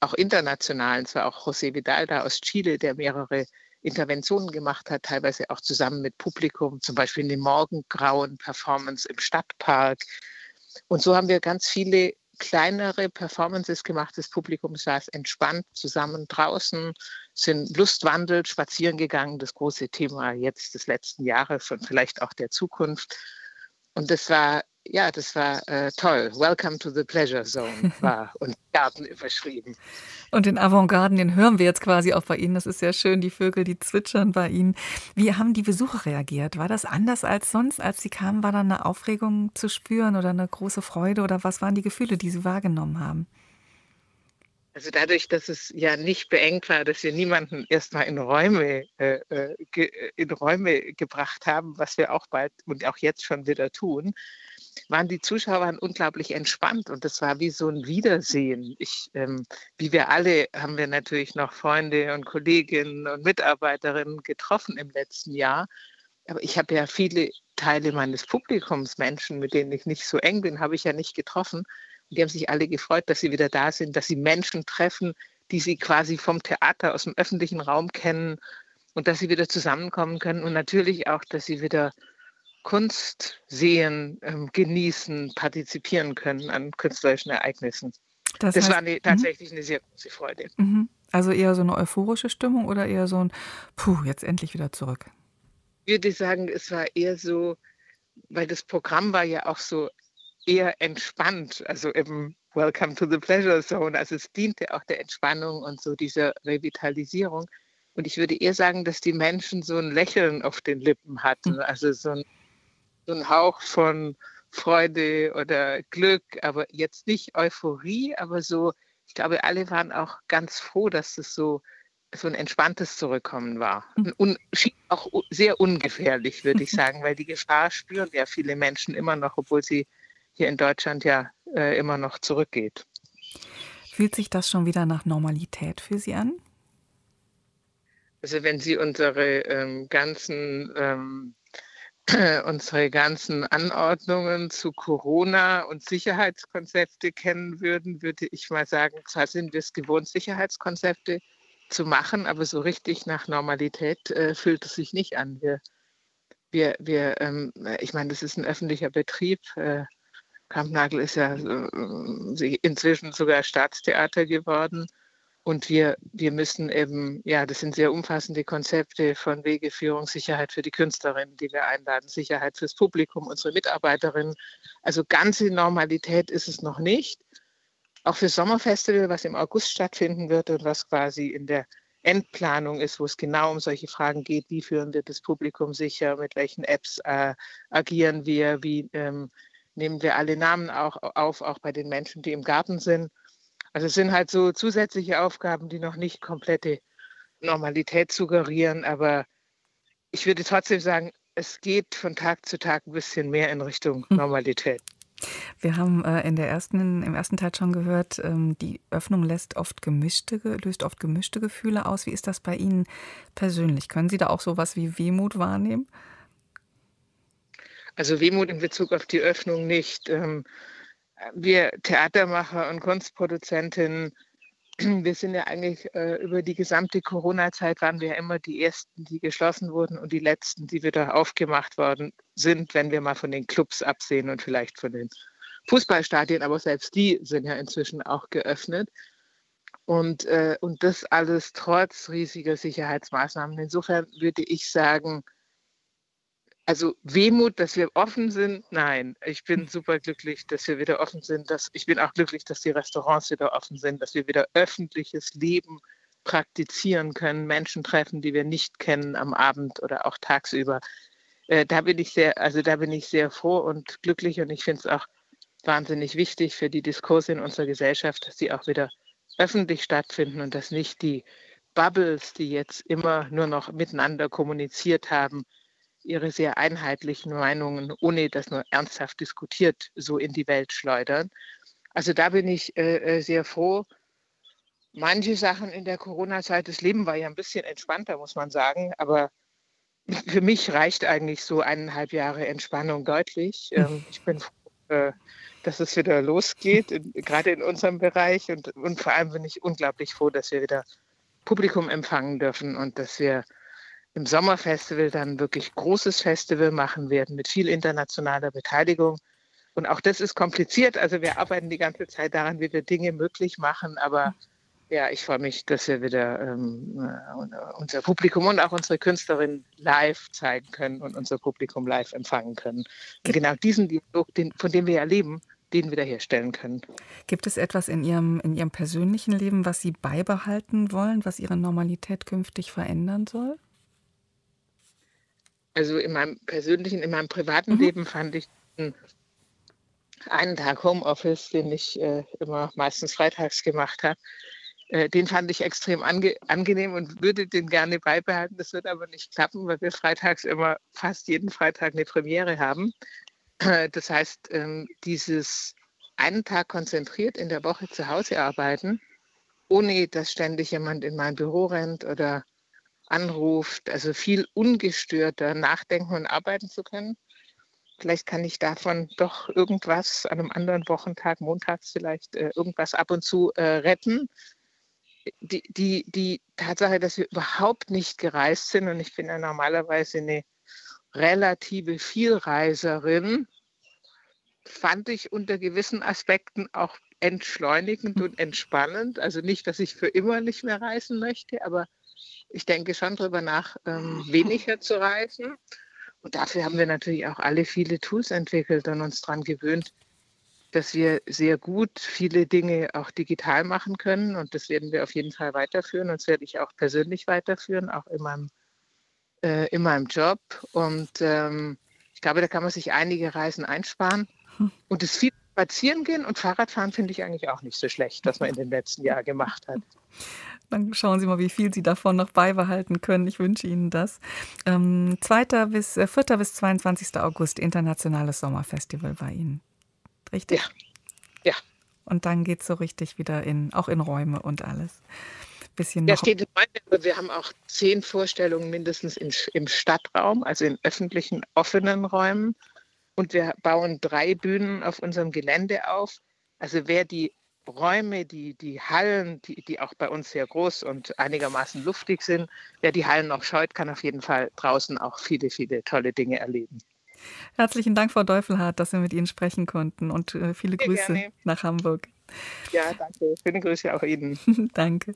auch internationalen. Es war auch José Vidal da aus Chile, der mehrere Interventionen gemacht hat, teilweise auch zusammen mit Publikum, zum Beispiel in den Morgengrauen Performance im Stadtpark. Und so haben wir ganz viele kleinere Performances gemacht. Das Publikum saß entspannt zusammen draußen, sind lustwandelt, spazieren gegangen. Das große Thema jetzt des letzten Jahres und vielleicht auch der Zukunft. Und das war ja, das war äh, toll. Welcome to the Pleasure Zone [laughs] war und Garten überschrieben. Und den Avantgarden, den hören wir jetzt quasi auch bei Ihnen. Das ist sehr schön, die Vögel, die zwitschern bei Ihnen. Wie haben die Besucher reagiert? War das anders als sonst? Als Sie kamen, war da eine Aufregung zu spüren oder eine große Freude? Oder was waren die Gefühle, die Sie wahrgenommen haben? Also dadurch, dass es ja nicht beengt war, dass wir niemanden erstmal in Räume, äh, äh in Räume gebracht haben, was wir auch bald und auch jetzt schon wieder tun, waren die Zuschauer unglaublich entspannt und das war wie so ein Wiedersehen. Ich, ähm, wie wir alle, haben wir natürlich noch Freunde und Kolleginnen und Mitarbeiterinnen getroffen im letzten Jahr. Aber ich habe ja viele Teile meines Publikums, Menschen, mit denen ich nicht so eng bin, habe ich ja nicht getroffen. Und die haben sich alle gefreut, dass sie wieder da sind, dass sie Menschen treffen, die sie quasi vom Theater aus dem öffentlichen Raum kennen und dass sie wieder zusammenkommen können und natürlich auch, dass sie wieder Kunst sehen, ähm, genießen, partizipieren können an künstlerischen Ereignissen. Das, das heißt, war eine, mhm. tatsächlich eine sehr große Freude. Mhm. Also eher so eine euphorische Stimmung oder eher so ein Puh, jetzt endlich wieder zurück? Ich würde sagen, es war eher so, weil das Programm war ja auch so eher entspannt, also eben Welcome to the Pleasure Zone. Also es diente auch der Entspannung und so dieser Revitalisierung. Und ich würde eher sagen, dass die Menschen so ein Lächeln auf den Lippen hatten, mhm. also so ein so ein Hauch von Freude oder Glück, aber jetzt nicht Euphorie, aber so, ich glaube, alle waren auch ganz froh, dass es so, so ein entspanntes Zurückkommen war. Mhm. Und auch sehr ungefährlich, würde ich sagen, weil die Gefahr spüren ja viele Menschen immer noch, obwohl sie hier in Deutschland ja äh, immer noch zurückgeht. Fühlt sich das schon wieder nach Normalität für Sie an? Also wenn Sie unsere ähm, ganzen ähm, [clears throat] unsere ganzen Anordnungen zu Corona und Sicherheitskonzepte kennen würden, würde ich mal sagen, zwar sind wir es gewohnt, Sicherheitskonzepte zu machen, aber so richtig nach Normalität äh, fühlt es sich nicht an. Wir, wir, wir ähm, ich meine, das ist ein öffentlicher Betrieb. Äh, Kampnagel ist ja äh, inzwischen sogar Staatstheater geworden. Und wir, wir müssen eben, ja, das sind sehr umfassende Konzepte von Wegeführung, Sicherheit für die Künstlerinnen, die wir einladen, Sicherheit fürs Publikum, unsere Mitarbeiterinnen. Also ganze Normalität ist es noch nicht. Auch für Sommerfestival, was im August stattfinden wird und was quasi in der Endplanung ist, wo es genau um solche Fragen geht, wie führen wir das Publikum sicher, mit welchen Apps äh, agieren wir, wie ähm, nehmen wir alle Namen auch auf, auch bei den Menschen, die im Garten sind. Also es sind halt so zusätzliche Aufgaben, die noch nicht komplette Normalität suggerieren, aber ich würde trotzdem sagen, es geht von Tag zu Tag ein bisschen mehr in Richtung hm. Normalität. Wir haben äh, in der ersten, im ersten Teil schon gehört, ähm, die Öffnung lässt oft gemischte, löst oft gemischte Gefühle aus. Wie ist das bei Ihnen persönlich? Können Sie da auch sowas wie Wehmut wahrnehmen? Also Wehmut in Bezug auf die Öffnung nicht. Ähm, wir Theatermacher und Kunstproduzentinnen, [clears throat] wir sind ja eigentlich äh, über die gesamte Corona-Zeit waren wir ja immer die Ersten, die geschlossen wurden und die Letzten, die wieder aufgemacht worden sind, wenn wir mal von den Clubs absehen und vielleicht von den Fußballstadien, aber selbst die sind ja inzwischen auch geöffnet. Und, äh, und das alles trotz riesiger Sicherheitsmaßnahmen. Insofern würde ich sagen, also Wehmut, dass wir offen sind, nein. Ich bin super glücklich, dass wir wieder offen sind. Dass, ich bin auch glücklich, dass die Restaurants wieder offen sind, dass wir wieder öffentliches Leben praktizieren können, Menschen treffen, die wir nicht kennen am Abend oder auch tagsüber. Äh, da bin ich sehr, also da bin ich sehr froh und glücklich und ich finde es auch wahnsinnig wichtig für die Diskurse in unserer Gesellschaft, dass sie auch wieder öffentlich stattfinden und dass nicht die Bubbles, die jetzt immer nur noch miteinander kommuniziert haben, ihre sehr einheitlichen Meinungen, ohne das nur ernsthaft diskutiert, so in die Welt schleudern. Also da bin ich äh, äh sehr froh. Manche Sachen in der Corona-Zeit, das Leben war ja ein bisschen entspannter, muss man sagen, aber für mich reicht eigentlich so eineinhalb Jahre Entspannung deutlich. [laughs] Ähm, ich bin froh, äh, dass es wieder losgeht, in, gerade in unserem Bereich. Und, und vor allem bin ich unglaublich froh, dass wir wieder Publikum empfangen dürfen und dass wir im Sommerfestival dann wirklich großes Festival machen werden mit viel internationaler Beteiligung. Und auch das ist kompliziert. Also wir arbeiten die ganze Zeit daran, wie wir Dinge möglich machen. Aber ja, ich freue mich, dass wir wieder ähm, äh, unser Publikum und auch unsere Künstlerin live zeigen können und unser Publikum live empfangen können. Und genau diesen Dialog, den, von dem wir ja leben, den wiederherstellen können. Gibt es etwas in Ihrem, in Ihrem persönlichen Leben, was Sie beibehalten wollen, was Ihre Normalität künftig verändern soll? Also in meinem persönlichen, in meinem privaten mhm. Leben fand ich einen Tag Homeoffice, den ich äh, immer meistens freitags gemacht habe, äh, den fand ich extrem ange angenehm und würde den gerne beibehalten. Das wird aber nicht klappen, weil wir freitags immer fast jeden Freitag eine Premiere haben. Das heißt, ähm, dieses einen Tag konzentriert in der Woche zu Hause arbeiten, ohne dass ständig jemand in mein Büro rennt oder anruft, also viel ungestörter nachdenken und arbeiten zu können. Vielleicht kann ich davon doch irgendwas an einem anderen Wochentag, montags vielleicht, äh, irgendwas ab und zu äh, retten. Die, die, die Tatsache, dass wir überhaupt nicht gereist sind, und ich bin ja normalerweise eine relative Vielreiserin, fand ich unter gewissen Aspekten auch entschleunigend und entspannend. Also nicht, dass ich für immer nicht mehr reisen möchte, aber ich denke schon darüber nach, ähm, weniger zu reisen. Und dafür haben wir natürlich auch alle viele Tools entwickelt und uns daran gewöhnt, dass wir sehr gut viele Dinge auch digital machen können. Und das werden wir auf jeden Fall weiterführen. Und das werde ich auch persönlich weiterführen, auch in meinem, äh, in meinem Job. Und ähm, ich glaube, da kann man sich einige Reisen einsparen. Hm. Und das viel spazieren gehen und Fahrradfahren finde ich eigentlich auch nicht so schlecht, was man in den letzten Jahren gemacht hat. [laughs] Dann schauen Sie mal, wie viel Sie davon noch beibehalten können. Ich wünsche Ihnen das. Ähm, 2. bis, äh, 4. bis 22. August, Internationales Sommerfestival bei Ihnen. Richtig? Ja. Ja. Und dann geht es so richtig wieder in, auch in Räume und alles. Bisschen ja, steht in aber wir haben auch zehn Vorstellungen mindestens im, im Stadtraum, also in öffentlichen, offenen Räumen. Und wir bauen drei Bühnen auf unserem Gelände auf. Also wer die Räume, die, die Hallen, die, die auch bei uns sehr groß und einigermaßen luftig sind, wer die Hallen noch scheut, kann auf jeden Fall draußen auch viele, viele tolle Dinge erleben. Herzlichen Dank, Frau Deufelhardt, dass wir mit Ihnen sprechen konnten und äh, viele sehr Grüße gerne. nach Hamburg. Ja, danke. Schöne Grüße auch Ihnen. [laughs] danke.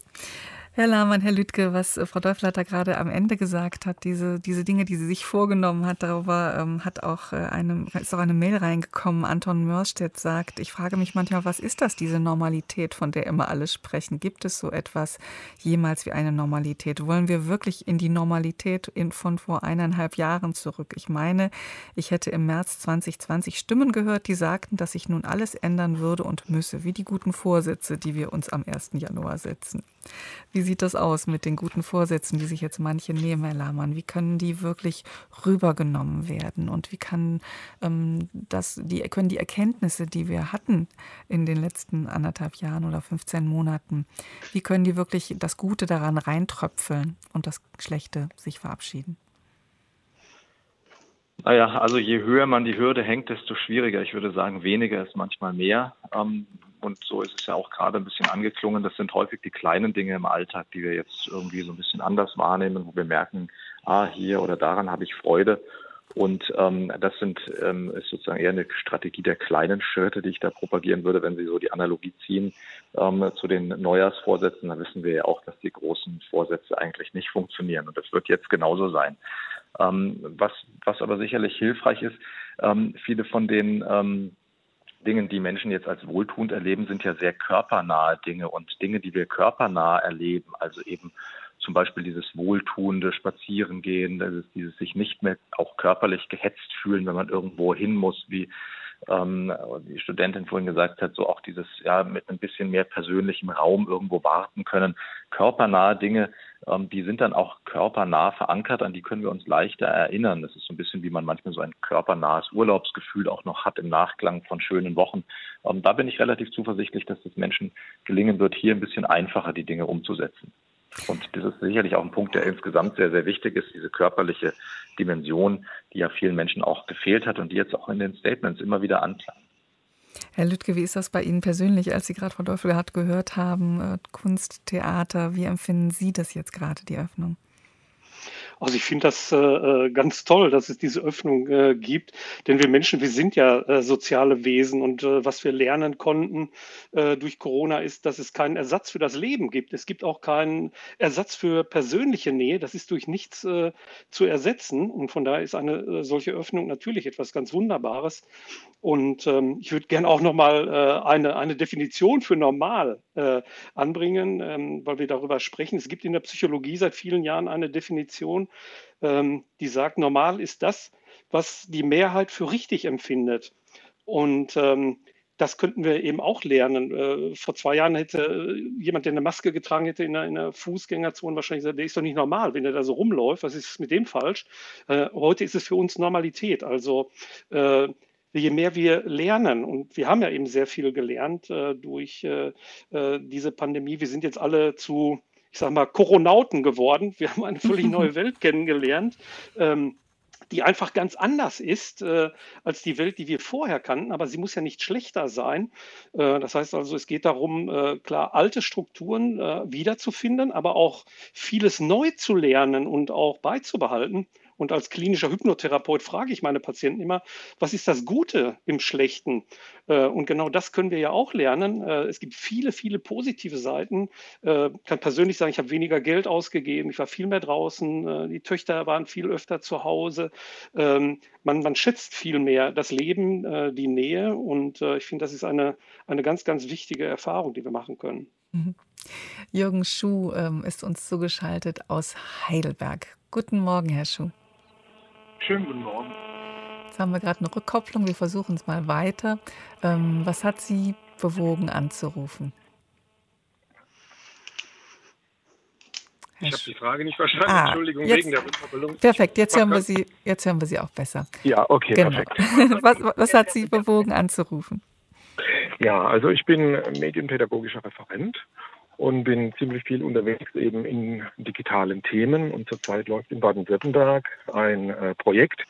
Herr Lahmann, Herr Lüttke, was äh, Frau Teufler gerade am Ende gesagt hat, diese, diese Dinge, die sie sich vorgenommen hat, darüber ähm, hat auch äh, eine, ist auch eine Mail reingekommen. Anton Mörstedt sagt, ich frage mich manchmal, was ist das, diese Normalität, von der immer alle sprechen? Gibt es so etwas jemals wie eine Normalität? Wollen wir wirklich in die Normalität in, von vor eineinhalb Jahren zurück? Ich meine, ich hätte im März 2020 Stimmen gehört, die sagten, dass sich nun alles ändern würde und müsse, wie die guten Vorsätze, die wir uns am 1. Januar setzen. Wie sieht das aus mit den guten Vorsätzen, die sich jetzt manche nehmen, Herr Lahmann? Wie können die wirklich rübergenommen werden? Und wie kann ähm, das, die, können die Erkenntnisse, die wir hatten in den letzten anderthalb Jahren oder 15 Monaten, wie können die wirklich das Gute daran reintröpfeln und das Schlechte sich verabschieden? Naja, also je höher man die Hürde hängt, desto schwieriger. Ich würde sagen, weniger ist manchmal mehr. Ähm, und so ist es ja auch gerade ein bisschen angeklungen. Das sind häufig die kleinen Dinge im Alltag, die wir jetzt irgendwie so ein bisschen anders wahrnehmen, wo wir merken, ah, hier oder daran habe ich Freude. Und ähm, das sind, ähm, ist sozusagen eher eine Strategie der kleinen Schritte, die ich da propagieren würde, wenn Sie so die Analogie ziehen ähm, zu den Neujahrsvorsätzen. Da wissen wir ja auch, dass die großen Vorsätze eigentlich nicht funktionieren. Und das wird jetzt genauso sein. Ähm, was, was aber sicherlich hilfreich ist, ähm, viele von den ähm, Dingen, die Menschen jetzt als wohltuend erleben, sind ja sehr körpernahe Dinge und Dinge, die wir körpernah erleben, also eben zum Beispiel dieses wohltuende Spazierengehen, dieses, dieses sich nicht mehr auch körperlich gehetzt fühlen, wenn man irgendwo hin muss, wie ähm, die Studentin vorhin gesagt hat, so auch dieses, ja, mit ein bisschen mehr persönlichem Raum irgendwo warten können. Körpernahe Dinge, die sind dann auch körpernah verankert, an die können wir uns leichter erinnern. Das ist so ein bisschen, wie man manchmal so ein körpernahes Urlaubsgefühl auch noch hat im Nachklang von schönen Wochen. Ähm, da bin ich relativ zuversichtlich, dass es Menschen gelingen wird, hier ein bisschen einfacher die Dinge umzusetzen. Und das ist sicherlich auch ein Punkt, der insgesamt sehr, sehr wichtig ist, diese körperliche Dimension, die ja vielen Menschen auch gefehlt hat und die jetzt auch in den Statements immer wieder anklang. Herr Lüttke, wie ist das bei Ihnen persönlich, als Sie gerade Frau Deufelhardt gehört haben, äh, Kunst, Theater, wie empfinden Sie das jetzt gerade, die Öffnung? Also ich finde das äh, äh, ganz toll, dass es diese Öffnung äh, gibt, denn wir Menschen, wir sind ja äh, soziale Wesen und äh, was wir lernen konnten äh, durch Corona ist, dass es keinen Ersatz für das Leben gibt. Es gibt auch keinen Ersatz für persönliche Nähe. Das ist durch nichts zu ersetzen und von daher ist eine solche Öffnung natürlich etwas ganz Wunderbares. Und ähm, ich würde gerne auch nochmal eine, eine Definition für normal anbringen, ähm, weil wir darüber sprechen. Es gibt in der Psychologie seit vielen Jahren eine Definition, ähm, die sagt, normal ist das, was die Mehrheit für richtig empfindet. Und ähm, das könnten wir eben auch lernen. Äh, vor zwei Jahren hätte äh, jemand, der eine Maske getragen hätte in einer, in einer, Fußgängerzone, wahrscheinlich gesagt, der ist doch nicht normal, wenn der da so rumläuft. Was ist mit dem falsch? Äh, heute ist es für uns Normalität. Also äh, je mehr wir lernen, und wir haben ja eben sehr viel gelernt äh, durch äh, diese Pandemie, wir sind jetzt alle zu, ich sag mal, Koronauten geworden. [laughs] Wir haben eine völlig neue Welt kennengelernt. Ähm, die einfach ganz anders ist äh, als die Welt, die wir vorher kannten, aber sie muss ja nicht schlechter sein. Äh, das heißt also, es geht darum, äh, klar, alte Strukturen äh, wiederzufinden, aber auch vieles neu zu lernen und auch beizubehalten. Und als klinischer Hypnotherapeut frage ich meine Patienten immer, was ist das Gute im Schlechten? Äh, und genau das können wir ja auch lernen. Äh, es gibt viele, viele positive Seiten. Ich äh, kann persönlich sagen, ich habe weniger Geld ausgegeben, ich war viel mehr draußen, die Töchter waren viel öfter zu Hause. Ähm, man, man schätzt viel mehr das Leben, die Nähe. Und ich finde, das ist eine, eine ganz, ganz wichtige Erfahrung, die wir machen können. Mhm. Jürgen Schuh ähm, ist uns zugeschaltet aus Heidelberg. Guten Morgen, Herr Schuh. Schönen guten Morgen. Jetzt haben wir gerade eine Rückkopplung. Wir versuchen es mal weiter. Ähm, was hat Sie bewogen, anzurufen? Ich habe die Frage nicht verstanden. Ah, Entschuldigung, jetzt, wegen der Rückkopplung. Perfekt, jetzt hören, wir Sie, jetzt hören wir Sie auch besser. Ja, okay, genau. perfekt. [laughs] was, was hat Sie bewogen, anzurufen? Ja, also ich bin medienpädagogischer Referent und bin ziemlich viel unterwegs eben in digitalen Themen. Und zurzeit läuft in Baden-Württemberg ein äh, Projekt,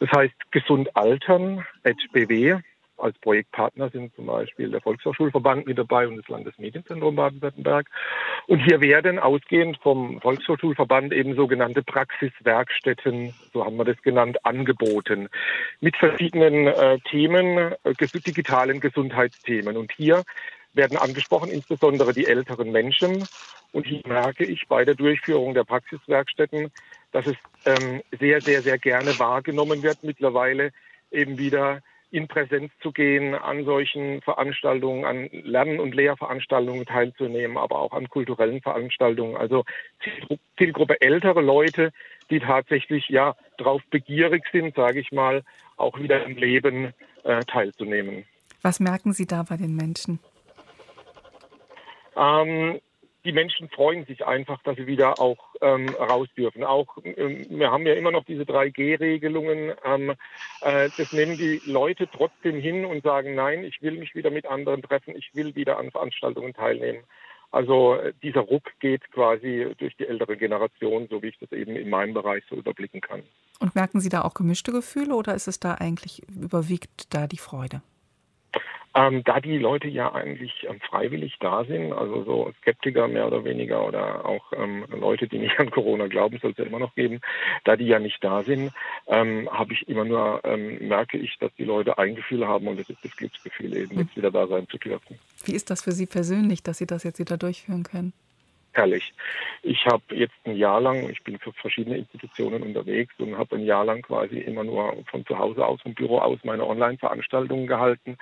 das heißt Gesund Altern, BW. Als Projektpartner sind zum Beispiel der Volkshochschulverband mit dabei und das Landesmedienzentrum Baden-Württemberg. Und hier werden ausgehend vom Volkshochschulverband eben sogenannte Praxiswerkstätten, so haben wir das genannt, angeboten mit verschiedenen äh, Themen, äh, digitalen Gesundheitsthemen. Und hier werden angesprochen, insbesondere die älteren Menschen. Und hier merke ich bei der Durchführung der Praxiswerkstätten, dass es ähm, sehr, sehr, sehr gerne wahrgenommen wird, mittlerweile eben wieder in Präsenz zu gehen, an solchen Veranstaltungen, an Lern- und Lehrveranstaltungen teilzunehmen, aber auch an kulturellen Veranstaltungen. Also Zielgruppe ältere Leute, die tatsächlich ja darauf begierig sind, sage ich mal, auch wieder im Leben äh, teilzunehmen. Was merken Sie da bei den Menschen? Ähm, die Menschen freuen sich einfach, dass sie wieder auch ähm, raus dürfen. Auch ähm, wir haben ja immer noch diese 3G-Regelungen. Ähm, äh, das nehmen die Leute trotzdem hin und sagen, nein, ich will mich wieder mit anderen treffen, ich will wieder an Veranstaltungen teilnehmen. Also äh, dieser Ruck geht quasi durch die ältere Generation, so wie ich das eben in meinem Bereich so überblicken kann. Und merken Sie da auch gemischte Gefühle oder ist es da eigentlich überwiegt da die Freude? Ähm, da die Leute ja eigentlich ähm, freiwillig da sind, also so Skeptiker mehr oder weniger oder auch ähm, Leute, die nicht [laughs] an Corona glauben, soll es ja immer noch geben, da die ja nicht da sind, ähm, habe ich immer nur, ähm, merke ich, dass die Leute ein Gefühl haben und das ist das Glücksgefühl eben, jetzt wieder da sein zu dürfen. Wie ist das für Sie persönlich, dass Sie das jetzt wieder durchführen können? herrlich. Ich habe jetzt ein Jahr lang, ich bin für verschiedene Institutionen unterwegs und habe ein Jahr lang quasi immer nur von zu Hause aus, vom Büro aus meine Online-Veranstaltungen gehalten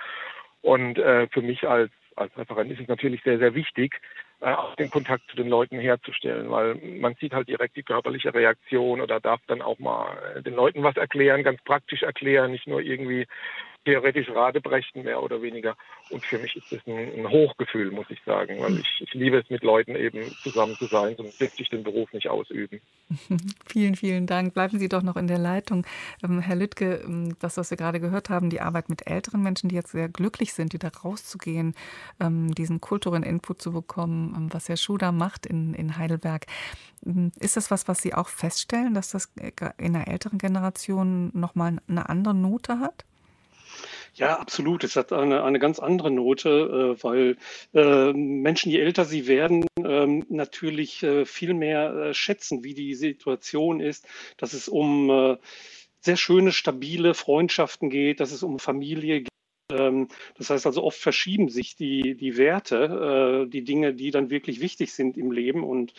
und äh, für mich als, als Referent ist es natürlich sehr, sehr wichtig, äh, auch den Kontakt zu den Leuten herzustellen, weil man sieht halt direkt die körperliche Reaktion oder darf dann auch mal äh, den Leuten was erklären, ganz praktisch erklären, nicht nur irgendwie theoretisch Radebrechen mehr oder weniger. Und für mich ist das ein, ein Hochgefühl, muss ich sagen, weil ich, ich, liebe es, mit Leuten eben zusammen zu sein, sonst dürfte ich den Beruf nicht ausüben. [laughs] vielen, vielen Dank. Bleiben Sie doch noch in der Leitung. Ähm, Herr Lüttke, ähm, das, was wir gerade gehört haben, die Arbeit mit älteren Menschen, die jetzt sehr glücklich sind, die da rauszugehen, ähm, diesen kulturellen Input zu bekommen, ähm, was Herr Schuder macht in, in Heidelberg. Ähm, ist das was, was Sie auch feststellen, dass das in der älteren Generation nochmal eine andere Note hat? Ja, absolut. Es hat eine, eine ganz andere Note, äh, weil äh, Menschen, je älter sie werden, äh, ähm, natürlich äh, viel mehr äh, schätzen, wie die Situation ist, dass es um äh, sehr schöne, stabile Freundschaften geht, dass es um Familie geht. Ähm, das heißt also, oft verschieben sich die, die Werte, äh, die Dinge, die dann wirklich wichtig sind im Leben. Und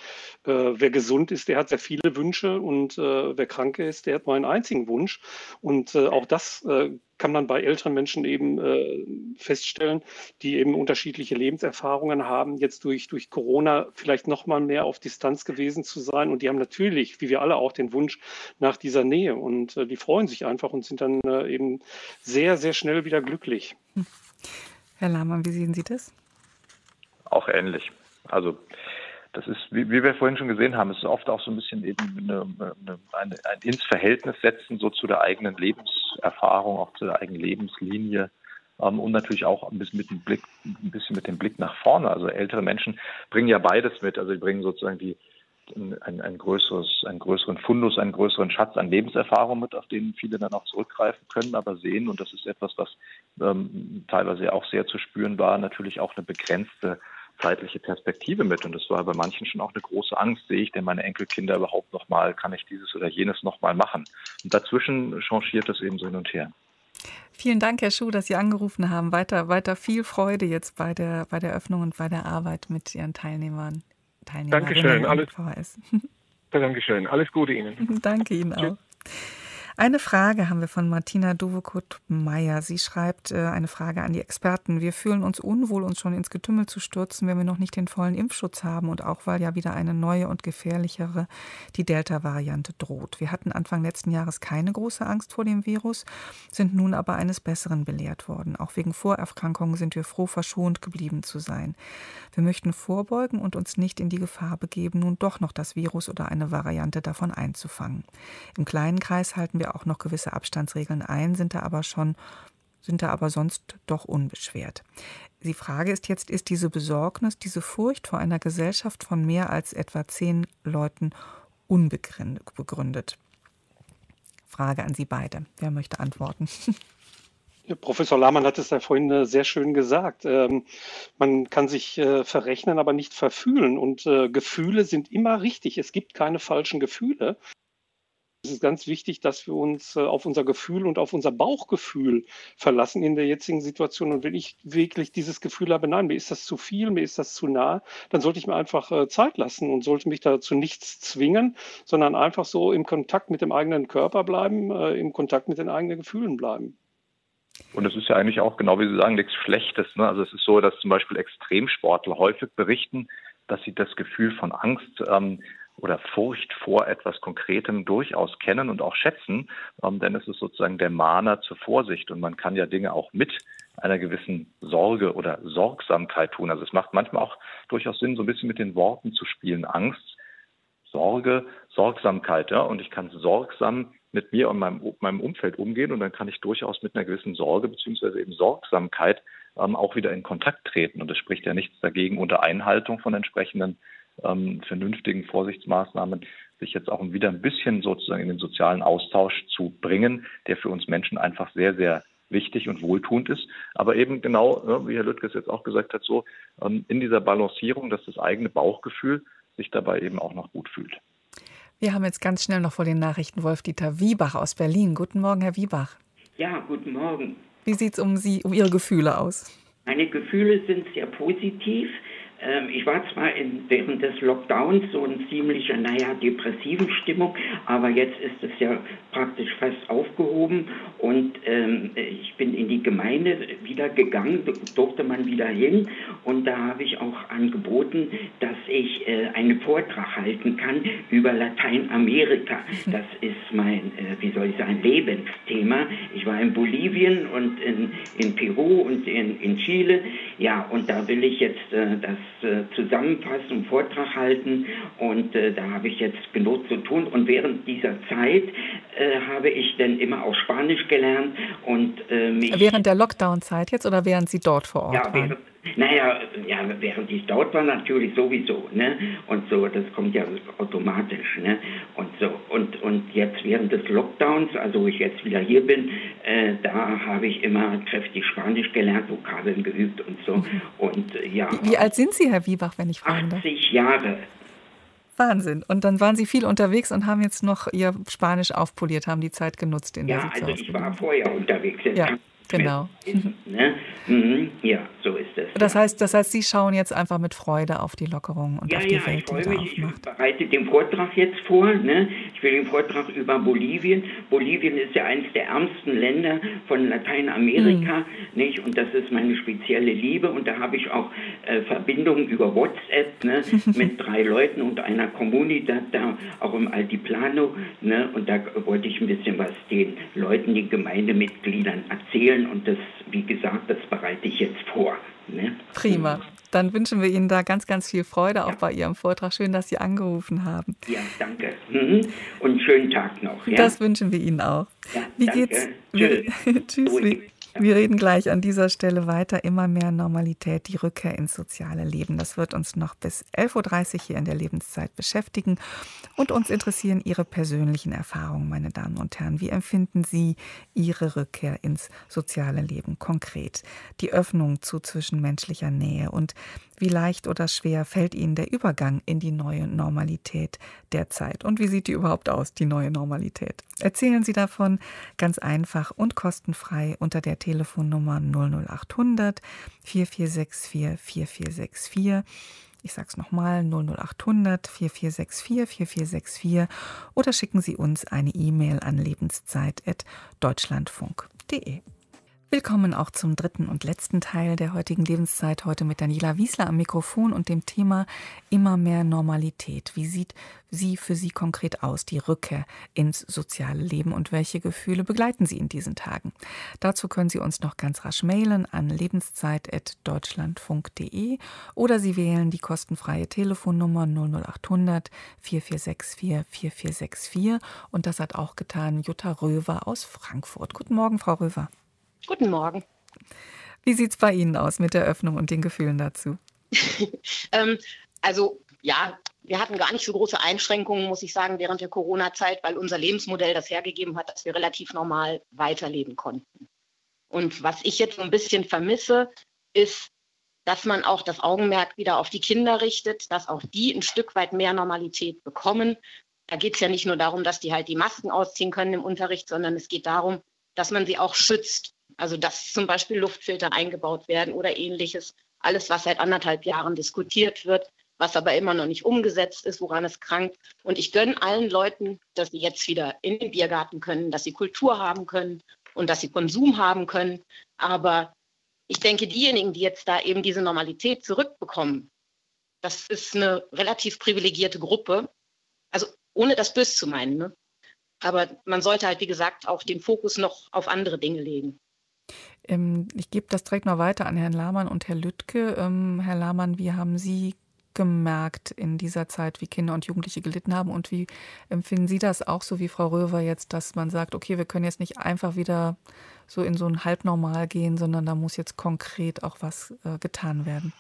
wer gesund ist, der hat sehr viele Wünsche und wer krank ist, der hat nur einen einzigen Wunsch. Und auch das kann man bei älteren Menschen eben äh, feststellen, die eben unterschiedliche Lebenserfahrungen haben, jetzt durch, durch Corona vielleicht noch mal mehr auf Distanz gewesen zu sein. Und die haben natürlich, wie wir alle auch, den Wunsch nach dieser Nähe. Und äh, die freuen sich einfach und sind dann äh, eben sehr, sehr schnell wieder glücklich. Herr Lahmann, wie sehen Sie das? Auch ähnlich. Also das ist, wie, wie, wir vorhin schon gesehen haben, es ist oft auch so ein bisschen eben eine, eine, eine, ein ins Verhältnis setzen, so zu der eigenen Lebenserfahrung, auch zu der eigenen Lebenslinie ähm, und natürlich auch ein bisschen mit dem Blick, ein bisschen mit dem Blick nach vorne. Also ältere Menschen bringen ja beides mit. Also sie bringen sozusagen die ein, ein größeres, einen größeren Fundus, einen größeren Schatz an Lebenserfahrung mit, auf den viele dann auch zurückgreifen können, aber sehen, und das ist etwas, was ähm, teilweise auch sehr zu spüren war, natürlich auch eine begrenzte zeitliche Perspektive mit. Und das war bei manchen schon auch eine große Angst. Sehe ich denn meine Enkelkinder überhaupt noch mal? Kann ich dieses oder jenes noch mal machen? Und dazwischen changiert es eben so hin und her. Vielen Dank, Herr Schuh, dass Sie angerufen haben. Weiter, weiter viel Freude jetzt bei der, bei der Öffnung und bei der Arbeit mit Ihren Teilnehmern. Teilnehmern Dankeschön. Alles, VHS. Dankeschön. Alles Gute Ihnen. [laughs] Danke Ihnen auch. Eine Frage haben wir von Martina Dovekot-Meyer. Sie schreibt äh, eine Frage an die Experten. Wir fühlen uns unwohl, uns schon ins Getümmel zu stürzen, wenn wir noch nicht den vollen Impfschutz haben und auch weil ja wieder eine neue und gefährlichere, die Delta-Variante droht. Wir hatten Anfang letzten Jahres keine große Angst vor dem Virus, sind nun aber eines Besseren belehrt worden. Auch wegen Vorerkrankungen sind wir froh, verschont geblieben zu sein. Wir möchten vorbeugen und uns nicht in die Gefahr begeben, nun doch noch das Virus oder eine Variante davon einzufangen. Im kleinen Kreis halten wir auch noch gewisse Abstandsregeln ein, sind da aber schon sind da aber sonst doch unbeschwert. Die Frage ist jetzt, ist diese Besorgnis, diese Furcht vor einer Gesellschaft von mehr als etwa zehn Leuten unbegründet? Frage an Sie beide. Wer möchte antworten? [laughs] Professor Lahmann hat es ja vorhin äh, sehr schön gesagt. Ähm, man kann sich äh, verrechnen, aber nicht verfühlen. Und äh, Gefühle sind immer richtig. Es gibt keine falschen Gefühle. Es ist ganz wichtig, dass wir uns äh, auf unser Gefühl und auf unser Bauchgefühl verlassen in der jetzigen Situation. Und wenn ich wirklich dieses Gefühl habe, nein, mir ist das zu viel, mir ist das zu nah, dann sollte ich mir einfach äh, Zeit lassen und sollte mich dazu nichts zwingen, sondern einfach so im Kontakt mit dem eigenen Körper bleiben, äh, im Kontakt mit den eigenen Gefühlen bleiben. Und es ist ja eigentlich auch, genau wie Sie sagen, nichts Schlechtes. Ne? Also es ist so, dass zum Beispiel Extremsportler häufig berichten, dass sie das Gefühl von Angst ähm, oder Furcht vor etwas Konkretem durchaus kennen und auch schätzen, ähm, denn es ist sozusagen der Mahner zur Vorsicht und man kann ja Dinge auch mit einer gewissen Sorge oder Sorgsamkeit tun. Also es macht manchmal auch durchaus Sinn, so ein bisschen mit den Worten zu spielen. Angst, Sorge, Sorgsamkeit, ja, und ich kann sorgsam mit mir und meinem, meinem Umfeld umgehen und dann kann ich durchaus mit einer gewissen Sorge beziehungsweise eben Sorgsamkeit ähm, auch wieder in Kontakt treten. Und es spricht ja nichts dagegen, unter Einhaltung von entsprechenden ähm, vernünftigen Vorsichtsmaßnahmen sich jetzt auch wieder ein bisschen sozusagen in den sozialen Austausch zu bringen, der für uns Menschen einfach sehr, sehr wichtig und wohltuend ist. Aber eben genau, ne, wie Herr Lüttges jetzt auch gesagt hat, so ähm, in dieser Balancierung, dass das eigene Bauchgefühl sich dabei eben auch noch gut fühlt. Wir haben jetzt ganz schnell noch vor den Nachrichten Wolf-Dieter Wiebach aus Berlin. Guten Morgen, Herr Wiebach. Ja, guten Morgen. Wie sieht es um Sie, um Ihre Gefühle aus? Meine Gefühle sind sehr positiv. Ähm, ich war zwar in, während des Lockdowns so in ziemlicher, naja, depressiven Stimmung, aber jetzt ist es ja praktisch fast aufgehoben und ähm, ich bin in die Gemeinde wieder gegangen, durfte man wieder hin und da habe ich auch angeboten, dass ich äh, einen Vortrag halten kann über Lateinamerika. [laughs] Das ist mein, äh, wie soll ich sagen, Lebensthema. Ich war in Bolivien und in, in Peru und in, in Chile, ja, und da will ich jetzt äh, das äh, zusammenfassen und Vortrag halten und äh, da habe ich jetzt genug zu tun und während dieser Zeit äh, habe ich dann immer auch Spanisch gelernt und äh, mich während der Lockdown-Zeit jetzt oder während Sie dort vor Ort ja, waren? Naja, ja, während ich dort war natürlich sowieso, ne? Und so, das kommt ja automatisch, ne? Und so, und, und jetzt während des Lockdowns, also wo ich jetzt wieder hier bin, äh, da habe ich immer kräftig Spanisch gelernt, Vokabeln geübt und so. Und äh, ja. Wie alt sind Sie, Herr Wiebach, wenn ich fragen darf? 80 Jahre. Wahnsinn. Und dann waren Sie viel unterwegs und haben jetzt noch Ihr Spanisch aufpoliert, haben die Zeit genutzt, in der Ja, Sie zu also Hause ich war vorher unterwegs. Jetzt Ja, genau. [laughs] Ne? Mhm, ja, so ist es. Das heißt, das heißt, Sie schauen jetzt einfach mit Freude auf die Lockerung und Ja, auf die ja, ich Welt, freue da mich. Ich bereite den Vortrag jetzt vor. Ne? Ich will den Vortrag über Bolivien. Bolivien ist ja eines der ärmsten Länder von Lateinamerika. Nicht? Und das ist meine spezielle Liebe. Und da habe ich auch äh, Verbindungen über WhatsApp ne? [laughs] mit drei Leuten und einer Comunidad da, auch im Altiplano. Ne? Und da wollte ich ein bisschen was den Leuten, den Gemeindemitgliedern erzählen. Und das, wie gesagt, das bereite ich jetzt vor. Ne? Prima. Dann wünschen wir Ihnen da ganz, ganz viel Freude auch bei Ihrem Vortrag. Schön, dass Sie angerufen haben. Ja, danke. Mhm. Und einen schönen Tag noch. Ja? Das wünschen wir Ihnen auch. Ja, Wie danke. geht's? Wir, tschüss. [laughs] Wir, reden gleich an dieser Stelle weiter. Immer mehr Normalität, die Rückkehr ins soziale Leben. Das wird uns noch bis 11.30 Uhr hier in der Lebenszeit beschäftigen. Und uns interessieren Ihre persönlichen Erfahrungen, meine Damen und Herren. Wie empfinden Sie Ihre Rückkehr ins soziale Leben konkret? Die Öffnung zu zwischenmenschlicher Nähe und wie leicht oder schwer fällt Ihnen der Übergang in die neue Normalität der Zeit? Und wie sieht die überhaupt aus, die neue Normalität? Erzählen Sie davon ganz einfach und kostenfrei unter der Telefonnummer 00800 4464 4464. Ich sage es nochmal, 00800 4464 4464 oder schicken Sie uns eine E-Mail an lebenszeit.deutschlandfunk.de. Willkommen auch zum dritten und letzten Teil der heutigen Lebenszeit. Heute mit Daniela Wiesler am Mikrofon und dem Thema immer mehr Normalität. Wie sieht sie für Sie konkret aus, die Rückkehr ins soziale Leben und welche Gefühle begleiten Sie in diesen Tagen? Dazu können Sie uns noch ganz rasch mailen an lebenszeit.deutschlandfunk.de oder Sie wählen die kostenfreie Telefonnummer 00800 4464 4464 und das hat auch getan Jutta Röver aus Frankfurt. Guten Morgen, Frau Röver. Guten Morgen. Wie sieht es bei Ihnen aus mit der Öffnung und den Gefühlen dazu? [laughs] ähm, also ja, wir hatten gar nicht so große Einschränkungen, muss ich sagen, während der Corona-Zeit, weil unser Lebensmodell das hergegeben hat, dass wir relativ normal weiterleben konnten. Und was ich jetzt so ein bisschen vermisse, ist, dass man auch das Augenmerk wieder auf die Kinder richtet, dass auch die ein Stück weit mehr Normalität bekommen. Da geht es ja nicht nur darum, dass die halt die Masken ausziehen können im Unterricht, sondern es geht darum, dass man sie auch schützt. Also dass zum Beispiel Luftfilter eingebaut werden oder ähnliches. Alles, was seit anderthalb Jahren diskutiert wird, was aber immer noch nicht umgesetzt ist, woran es krankt. Und ich gönne allen Leuten, dass sie jetzt wieder in den Biergarten können, dass sie Kultur haben können und dass sie Konsum haben können. Aber ich denke, diejenigen, die jetzt da eben diese Normalität zurückbekommen, das ist eine relativ privilegierte Gruppe. Also ohne das böse zu meinen. Ne? Aber man sollte halt, wie gesagt, auch den Fokus noch auf andere Dinge legen. Ähm, ich gebe das direkt noch weiter an Herrn Lahmann und Herr Lüttke. Ähm, Herr Lahmann, wie haben Sie gemerkt in dieser Zeit, wie Kinder und Jugendliche gelitten haben? Und wie empfinden Sie das auch so wie Frau Röver jetzt, dass man sagt, okay, wir können jetzt nicht einfach wieder so in so ein Halbnormal gehen, sondern da muss jetzt konkret auch was äh, getan werden?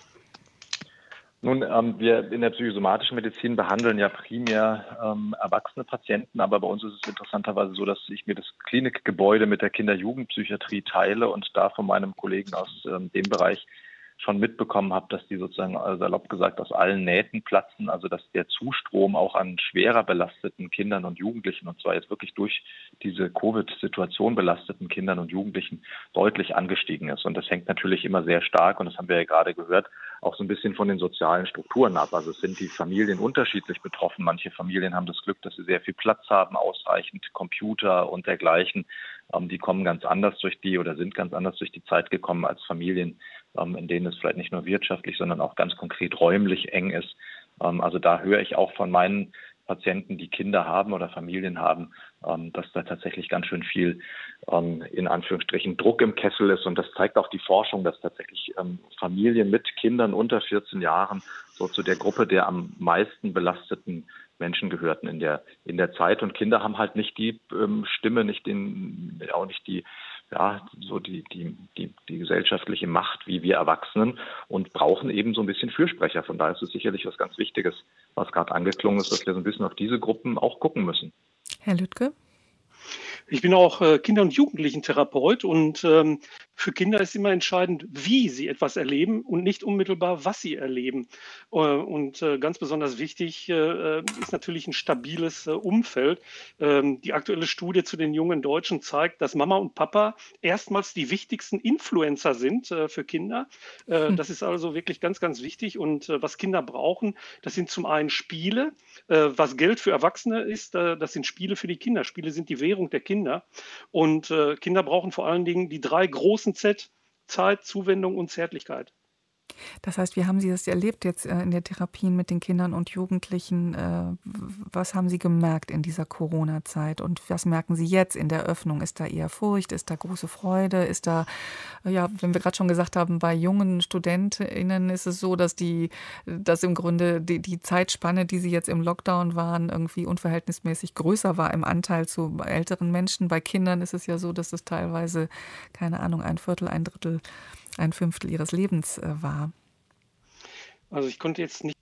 Nun, ähm, wir in der psychosomatischen Medizin behandeln ja primär ähm, erwachsene Patienten, aber bei uns ist es interessanterweise so, dass ich mir das Klinikgebäude mit der Kinder-Jugendpsychiatrie teile und da von meinem Kollegen aus ähm, dem Bereich schon mitbekommen habe, dass die sozusagen äh, salopp gesagt aus allen Nähten platzen, also dass der Zustrom auch an schwerer belasteten Kindern und Jugendlichen, und zwar jetzt wirklich durch diese Covid-Situation belasteten Kindern und Jugendlichen deutlich angestiegen ist. Und das hängt natürlich immer sehr stark, und das haben wir ja gerade gehört, auch so ein bisschen von den sozialen Strukturen ab. Also es sind die Familien unterschiedlich betroffen. Manche Familien haben das Glück, dass sie sehr viel Platz haben, ausreichend Computer und dergleichen. Ähm, die kommen ganz anders durch die oder sind ganz anders durch die Zeit gekommen als Familien, in denen es vielleicht nicht nur wirtschaftlich, sondern auch ganz konkret räumlich eng ist. Ähm, also da höre ich auch von meinen Patienten, die Kinder haben oder Familien haben, ähm, dass da tatsächlich ganz schön viel ähm, in Anführungsstrichen Druck im Kessel ist. Und das zeigt auch die Forschung, dass tatsächlich ähm, Familien mit Kindern unter 14 Jahren so zu der Gruppe der am meisten belasteten Menschen gehörten in der in der Zeit und Kinder haben halt nicht die ähm, Stimme, nicht den auch nicht die ja, so die, die, die, die gesellschaftliche Macht wie wir Erwachsenen und brauchen eben so ein bisschen Fürsprecher. Von daher ist es sicherlich was ganz Wichtiges, was gerade angeklungen ist, dass wir so ein bisschen auf diese Gruppen auch gucken müssen. Herr Lüttke? Ich bin auch äh, Kinder- und Jugendlichen-Therapeut und ähm, für Kinder ist immer entscheidend, wie sie etwas erleben und nicht unmittelbar, was sie erleben. Äh, und äh, ganz besonders wichtig ist natürlich ein stabiles Umfeld. Ähm, die aktuelle Studie zu den jungen Deutschen zeigt, dass Mama und Papa erstmals die wichtigsten Influencer sind für Kinder. Hm. Das ist also wirklich ganz, ganz wichtig. Und was Kinder brauchen, das sind zum einen Spiele. Was Geld für Erwachsene ist, das sind Spiele für die Kinder. Spiele sind die Währung der Kinder. Kinder. Und äh, Kinder brauchen vor allen Dingen die drei großen Z, Zeit, Zuwendung und Zärtlichkeit. Das heißt, wie haben Sie das erlebt jetzt äh, in der Therapie mit den Kindern und Jugendlichen? Äh, was haben Sie gemerkt in dieser Corona-Zeit und was merken Sie jetzt in der Öffnung? Ist da eher Furcht? Ist da große Freude? Ist da, äh, ja, wenn wir gerade schon gesagt haben, bei jungen StudentInnen ist es so, dass die, dass im Grunde die, die Zeitspanne, die sie jetzt im Lockdown waren, irgendwie unverhältnismäßig größer war im Anteil zu älteren Menschen. Bei Kindern ist es ja so, dass es teilweise, keine Ahnung, ein Viertel, ein Drittel ein Fünftel ihres Lebens äh, war. Also ich konnte jetzt nicht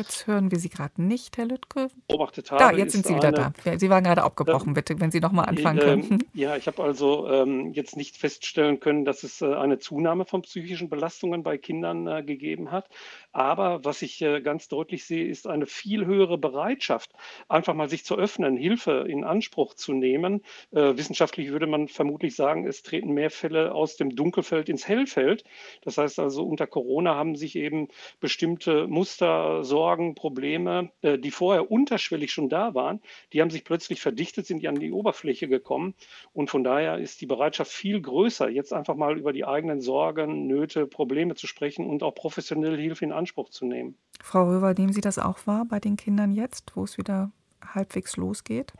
Jetzt hören wir Sie gerade nicht, Herr Lüttke. Beobachtet habe, da, jetzt sind Sie wieder eine, da. Sie waren gerade abgebrochen, bitte, wenn Sie nochmal anfangen äh, könnten. Ja, ich habe also ähm, jetzt nicht feststellen können, dass es äh, eine Zunahme von psychischen Belastungen bei Kindern äh, gegeben hat. Aber was ich äh, ganz deutlich sehe, ist eine viel höhere Bereitschaft, einfach mal sich zu öffnen, Hilfe in Anspruch zu nehmen. Äh, wissenschaftlich würde man vermutlich sagen, es treten mehr Fälle aus dem Dunkelfeld ins Hellfeld. Das heißt also, unter Corona haben sich eben bestimmte Muster, Sorgen, Sorgen, Probleme, äh, die vorher unterschwellig schon da waren, die haben sich plötzlich verdichtet, sind die an die Oberfläche gekommen. Und von daher ist die Bereitschaft viel größer, jetzt einfach mal über die eigenen Sorgen, Nöte, Probleme zu sprechen und auch professionelle Hilfe in Anspruch zu nehmen. Frau Röver, nehmen Sie das auch wahr bei den Kindern jetzt, wo es wieder halbwegs losgeht?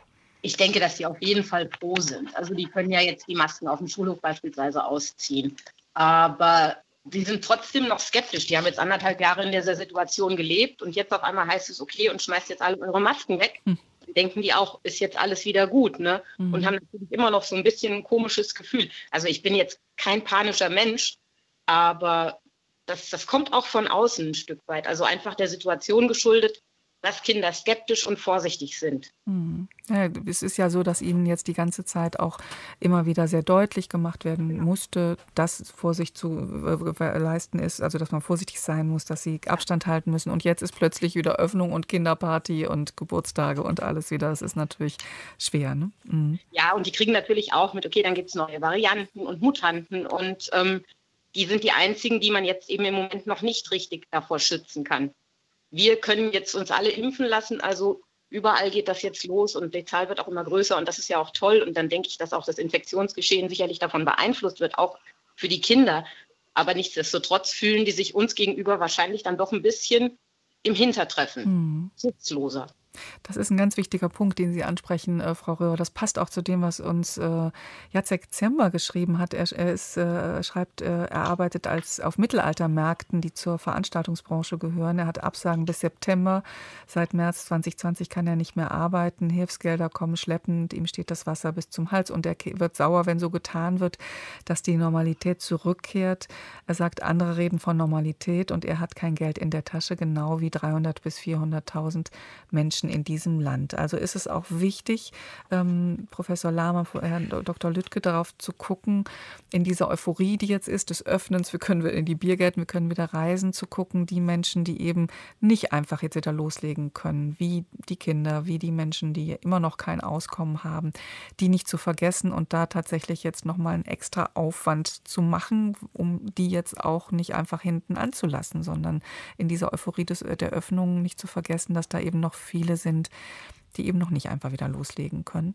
Ich denke, dass sie auf jeden Fall pro sind. Also die können ja jetzt die Masken auf dem Schulhof beispielsweise ausziehen. Aber sie sind trotzdem noch skeptisch. Die haben jetzt anderthalb Jahre in dieser Situation gelebt und jetzt auf einmal heißt es, okay, und schmeißt jetzt alle eure Masken weg. Hm. Denken die auch, ist jetzt alles wieder gut, ne? Mhm. Und haben natürlich immer noch so ein bisschen ein komisches Gefühl. Also ich bin jetzt kein panischer Mensch, aber das, das kommt auch von außen ein Stück weit. Also einfach der Situation geschuldet, dass Kinder skeptisch und vorsichtig sind. Mhm. Ja, es ist ja so, dass ihnen jetzt die ganze Zeit auch immer wieder sehr deutlich gemacht werden musste, dass Vorsicht zu äh, leisten ist, also dass man vorsichtig sein muss, dass sie Abstand halten müssen. Und jetzt ist plötzlich wieder Öffnung und Kinderparty und Geburtstage und alles wieder. Das ist natürlich schwer. Ne? Mhm. Ja, und die kriegen natürlich auch mit, okay, dann gibt es neue Varianten und Mutanten und ähm, die sind die einzigen, die man jetzt eben im Moment noch nicht richtig davor schützen kann wir können jetzt uns alle impfen lassen, also überall geht das jetzt los und die Zahl wird auch immer größer und das ist ja auch toll. Und dann denke ich, dass auch das Infektionsgeschehen sicherlich davon beeinflusst wird, auch für die Kinder. Aber nichtsdestotrotz fühlen die sich uns gegenüber wahrscheinlich dann doch ein bisschen im Hintertreffen, hm. schutzloser. Das ist ein ganz wichtiger Punkt, den Sie ansprechen, äh, Frau Röhr. Das passt auch zu dem, was uns äh, Jacek Zember geschrieben hat. Er, er ist, äh, schreibt, äh, er arbeitet als auf Mittelaltermärkten, die zur Veranstaltungsbranche gehören. Er hat Absagen bis September. Seit März 2020 kann er nicht mehr arbeiten. Hilfsgelder kommen schleppend. Ihm steht das Wasser bis zum Hals und er wird sauer, wenn so getan wird, dass die Normalität zurückkehrt. Er sagt, andere reden von Normalität und er hat kein Geld in der Tasche, genau wie 300 bis 400.000 Menschen Menschen in diesem Land. Also ist es auch wichtig, ähm, Professor Lahmer, Herrn Dr. Lüttke, darauf zu gucken, in dieser Euphorie, die jetzt ist, des Öffnens, wir können in die Biergärten, wir können wieder reisen, zu gucken, die Menschen, die eben nicht einfach jetzt wieder loslegen können, wie die Kinder, wie die Menschen, die immer noch kein Auskommen haben, die nicht zu vergessen und da tatsächlich jetzt nochmal einen extra Aufwand zu machen, um die jetzt auch nicht einfach hinten anzulassen, sondern in dieser Euphorie des, der Öffnung nicht zu vergessen, dass da eben noch viele viele sind, die eben noch nicht einfach wieder loslegen können?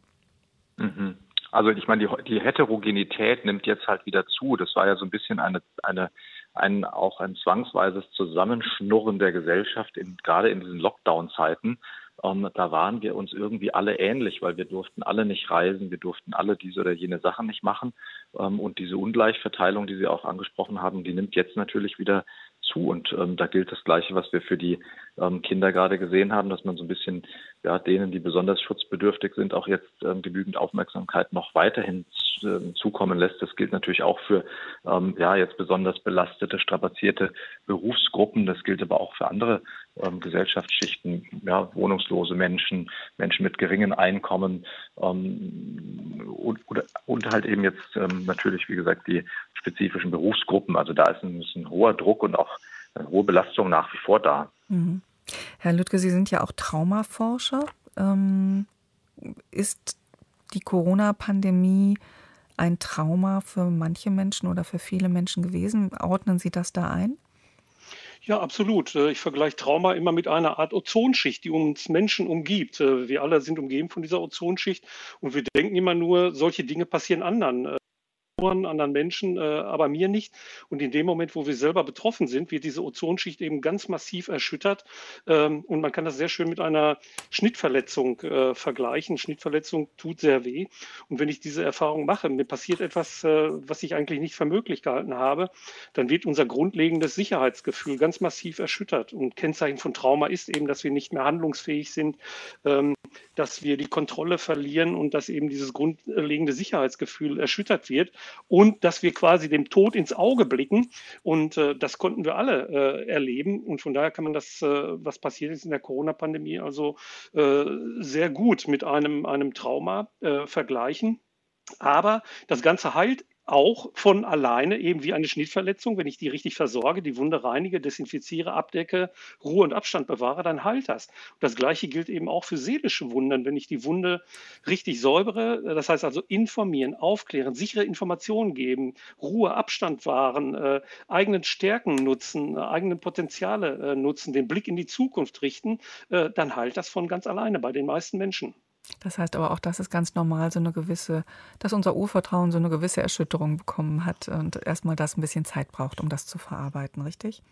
Mhm. Also ich meine, die, die Heterogenität nimmt jetzt halt wieder zu. Das war ja so ein bisschen eine, eine ein, auch ein zwangsweises Zusammenschnurren der Gesellschaft, in, gerade in diesen Lockdown-Zeiten. Ähm, da waren wir uns irgendwie alle ähnlich, weil wir durften alle nicht reisen, wir durften alle diese oder jene Sachen nicht machen. Ähm, und diese Ungleichverteilung, die Sie auch angesprochen haben, die nimmt jetzt natürlich wieder zu. Und ähm, da gilt das Gleiche, was wir für die ähm, Kinder gerade gesehen haben, dass man so ein bisschen ja, denen, die besonders schutzbedürftig sind, auch jetzt ähm, genügend Aufmerksamkeit noch weiterhin äh, zukommen lässt. Das gilt natürlich auch für ähm, ja, jetzt besonders belastete, strapazierte Berufsgruppen. Das gilt aber auch für andere ähm, Gesellschaftsschichten, ja, wohnungslose Menschen, Menschen mit geringen Einkommen ähm, und, oder, und halt eben jetzt ähm, natürlich, wie gesagt, die spezifischen Berufsgruppen. Also da ist ein, ist ein hoher Druck und auch eine hohe Belastung nach wie vor da. Mhm. Herr Lüttke, Sie sind ja auch Traumaforscher. Ähm, ist die Corona-Pandemie ein Trauma für manche Menschen oder für viele Menschen gewesen? Ordnen Sie das da ein? Ja, absolut. Äh, ich vergleiche Trauma immer mit einer Art Ozonschicht, die uns Menschen umgibt. Äh, wir alle sind umgeben von dieser Ozonschicht und wir denken immer nur, solche Dinge passieren anderen. Anderen Menschen, äh, aber mir nicht. Und in dem Moment, wo wir selber betroffen sind, wird diese Ozonschicht eben ganz massiv erschüttert. Ähm, und man kann das sehr schön mit einer Schnittverletzung äh, vergleichen. Schnittverletzung tut sehr weh. Und wenn ich diese Erfahrung mache, mir passiert etwas, äh, was ich eigentlich nicht für möglich gehalten habe, dann wird unser grundlegendes Sicherheitsgefühl ganz massiv erschüttert. Und Kennzeichen von Trauma ist eben, dass wir nicht mehr handlungsfähig sind, ähm, dass wir die Kontrolle verlieren und dass eben dieses grundlegende Sicherheitsgefühl erschüttert wird und dass wir quasi dem Tod ins Auge blicken. Und äh, das konnten wir alle äh, erleben. Und von daher kann man das, äh, was passiert ist in der Corona-Pandemie, also äh, sehr gut mit einem, einem Trauma äh, vergleichen. Aber das Ganze heilt auch von alleine eben wie eine Schnittverletzung, wenn ich die richtig versorge, die Wunde reinige, desinfiziere, abdecke, Ruhe und Abstand bewahre, dann heilt das. Das Gleiche gilt eben auch für seelische Wunden. Wenn ich die Wunde richtig säubere, das heißt also informieren, aufklären, sichere Informationen geben, Ruhe, Abstand wahren, äh, eigenen Stärken nutzen, äh, eigenen Potenziale äh, nutzen, den Blick in die Zukunft richten, äh, dann heilt das von ganz alleine bei den meisten Menschen. Das heißt aber auch, dass es ganz normal so eine gewisse, dass unser Urvertrauen so eine gewisse Erschütterung bekommen hat und erstmal das ein bisschen Zeit braucht, um das zu verarbeiten, richtig?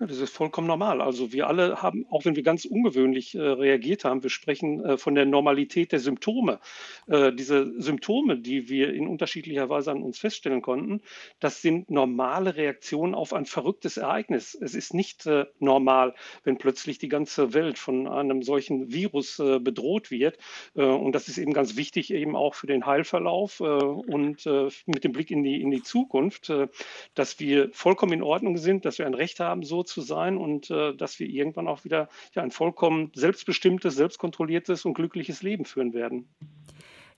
Ja, das ist vollkommen normal. Also wir alle haben, auch wenn wir ganz ungewöhnlich äh, reagiert haben, wir sprechen äh, von der Normalität der Symptome. Äh, diese Symptome, die wir in unterschiedlicher Weise an uns feststellen konnten, das sind normale Reaktionen auf ein verrücktes Ereignis. Es ist nicht äh, normal, wenn plötzlich die ganze Welt von einem solchen Virus äh, bedroht wird. Äh, und das ist eben ganz wichtig eben auch für den Heilverlauf und mit dem Blick in die, in die Zukunft, dass wir vollkommen in Ordnung sind, dass wir ein Recht haben, so zu sein und äh, dass wir irgendwann auch wieder ja, ein vollkommen selbstbestimmtes, selbstkontrolliertes und glückliches Leben führen werden.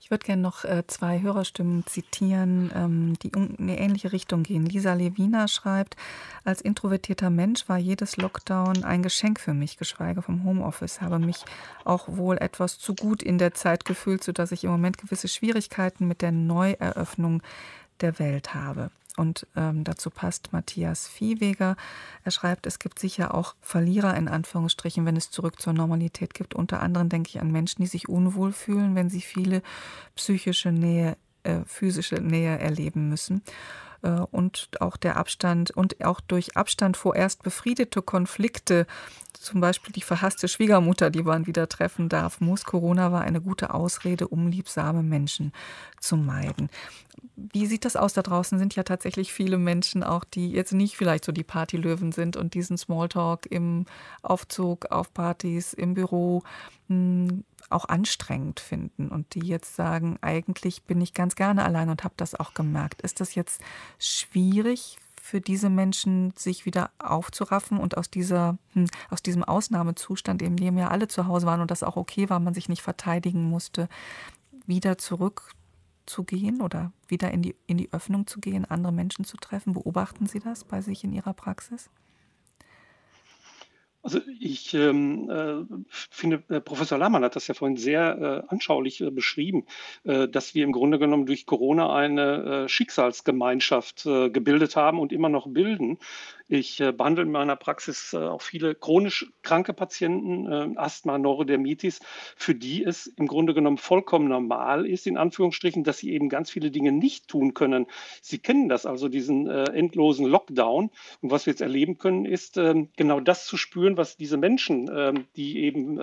Ich würde gerne noch äh, zwei Hörerstimmen zitieren, ähm, die in eine ähnliche Richtung gehen. Lisa Levina schreibt, als introvertierter Mensch war jedes Lockdown ein Geschenk für mich, geschweige vom Homeoffice. Habe mich auch wohl etwas zu gut in der Zeit gefühlt, sodass ich im Moment gewisse Schwierigkeiten mit der Neueröffnung der Welt habe. Und ähm, dazu passt Matthias Viehweger. Er schreibt, es gibt sicher auch Verlierer in Anführungsstrichen, wenn es zurück zur Normalität gibt. Unter anderem denke ich an Menschen, die sich unwohl fühlen, wenn sie viele psychische Nähe, äh, physische Nähe erleben müssen. Äh, und auch der Abstand und auch durch Abstand vorerst befriedete Konflikte, zum Beispiel die verhasste Schwiegermutter, die man wieder treffen darf, muss. Corona war eine gute Ausrede, um liebsame Menschen zu meiden. Wie sieht das aus da draußen? Sind ja tatsächlich viele Menschen auch, die jetzt nicht vielleicht so die Partylöwen sind und diesen Smalltalk im Aufzug, auf Partys, im Büro hm, auch anstrengend finden und die jetzt sagen, eigentlich bin ich ganz gerne allein und habe das auch gemerkt. Ist das jetzt schwierig für diese Menschen, sich wieder aufzuraffen und aus, dieser, hm, aus diesem Ausnahmezustand, in dem ja alle zu Hause waren und das auch okay war, man sich nicht verteidigen musste, wieder zurückzugehen oder wieder in die, in die Öffnung zu gehen, andere Menschen zu treffen? Beobachten Sie das bei sich in Ihrer Praxis? Also ich ähm, äh, finde, äh, Professor Lahmann hat das ja vorhin sehr äh, anschaulich äh, beschrieben, äh, dass wir im Grunde genommen durch Corona eine Schicksalsgemeinschaft gebildet haben und immer noch bilden. Ich äh, behandle in meiner Praxis äh, auch viele chronisch kranke Patienten, äh, Asthma, Neurodermitis, für die es im Grunde genommen vollkommen normal ist, in Anführungsstrichen, dass sie eben ganz viele Dinge nicht tun können. Sie kennen das also, diesen endlosen Lockdown. Und was wir jetzt erleben können, ist ähm, genau das zu spüren, was diese Menschen, ähm, die eben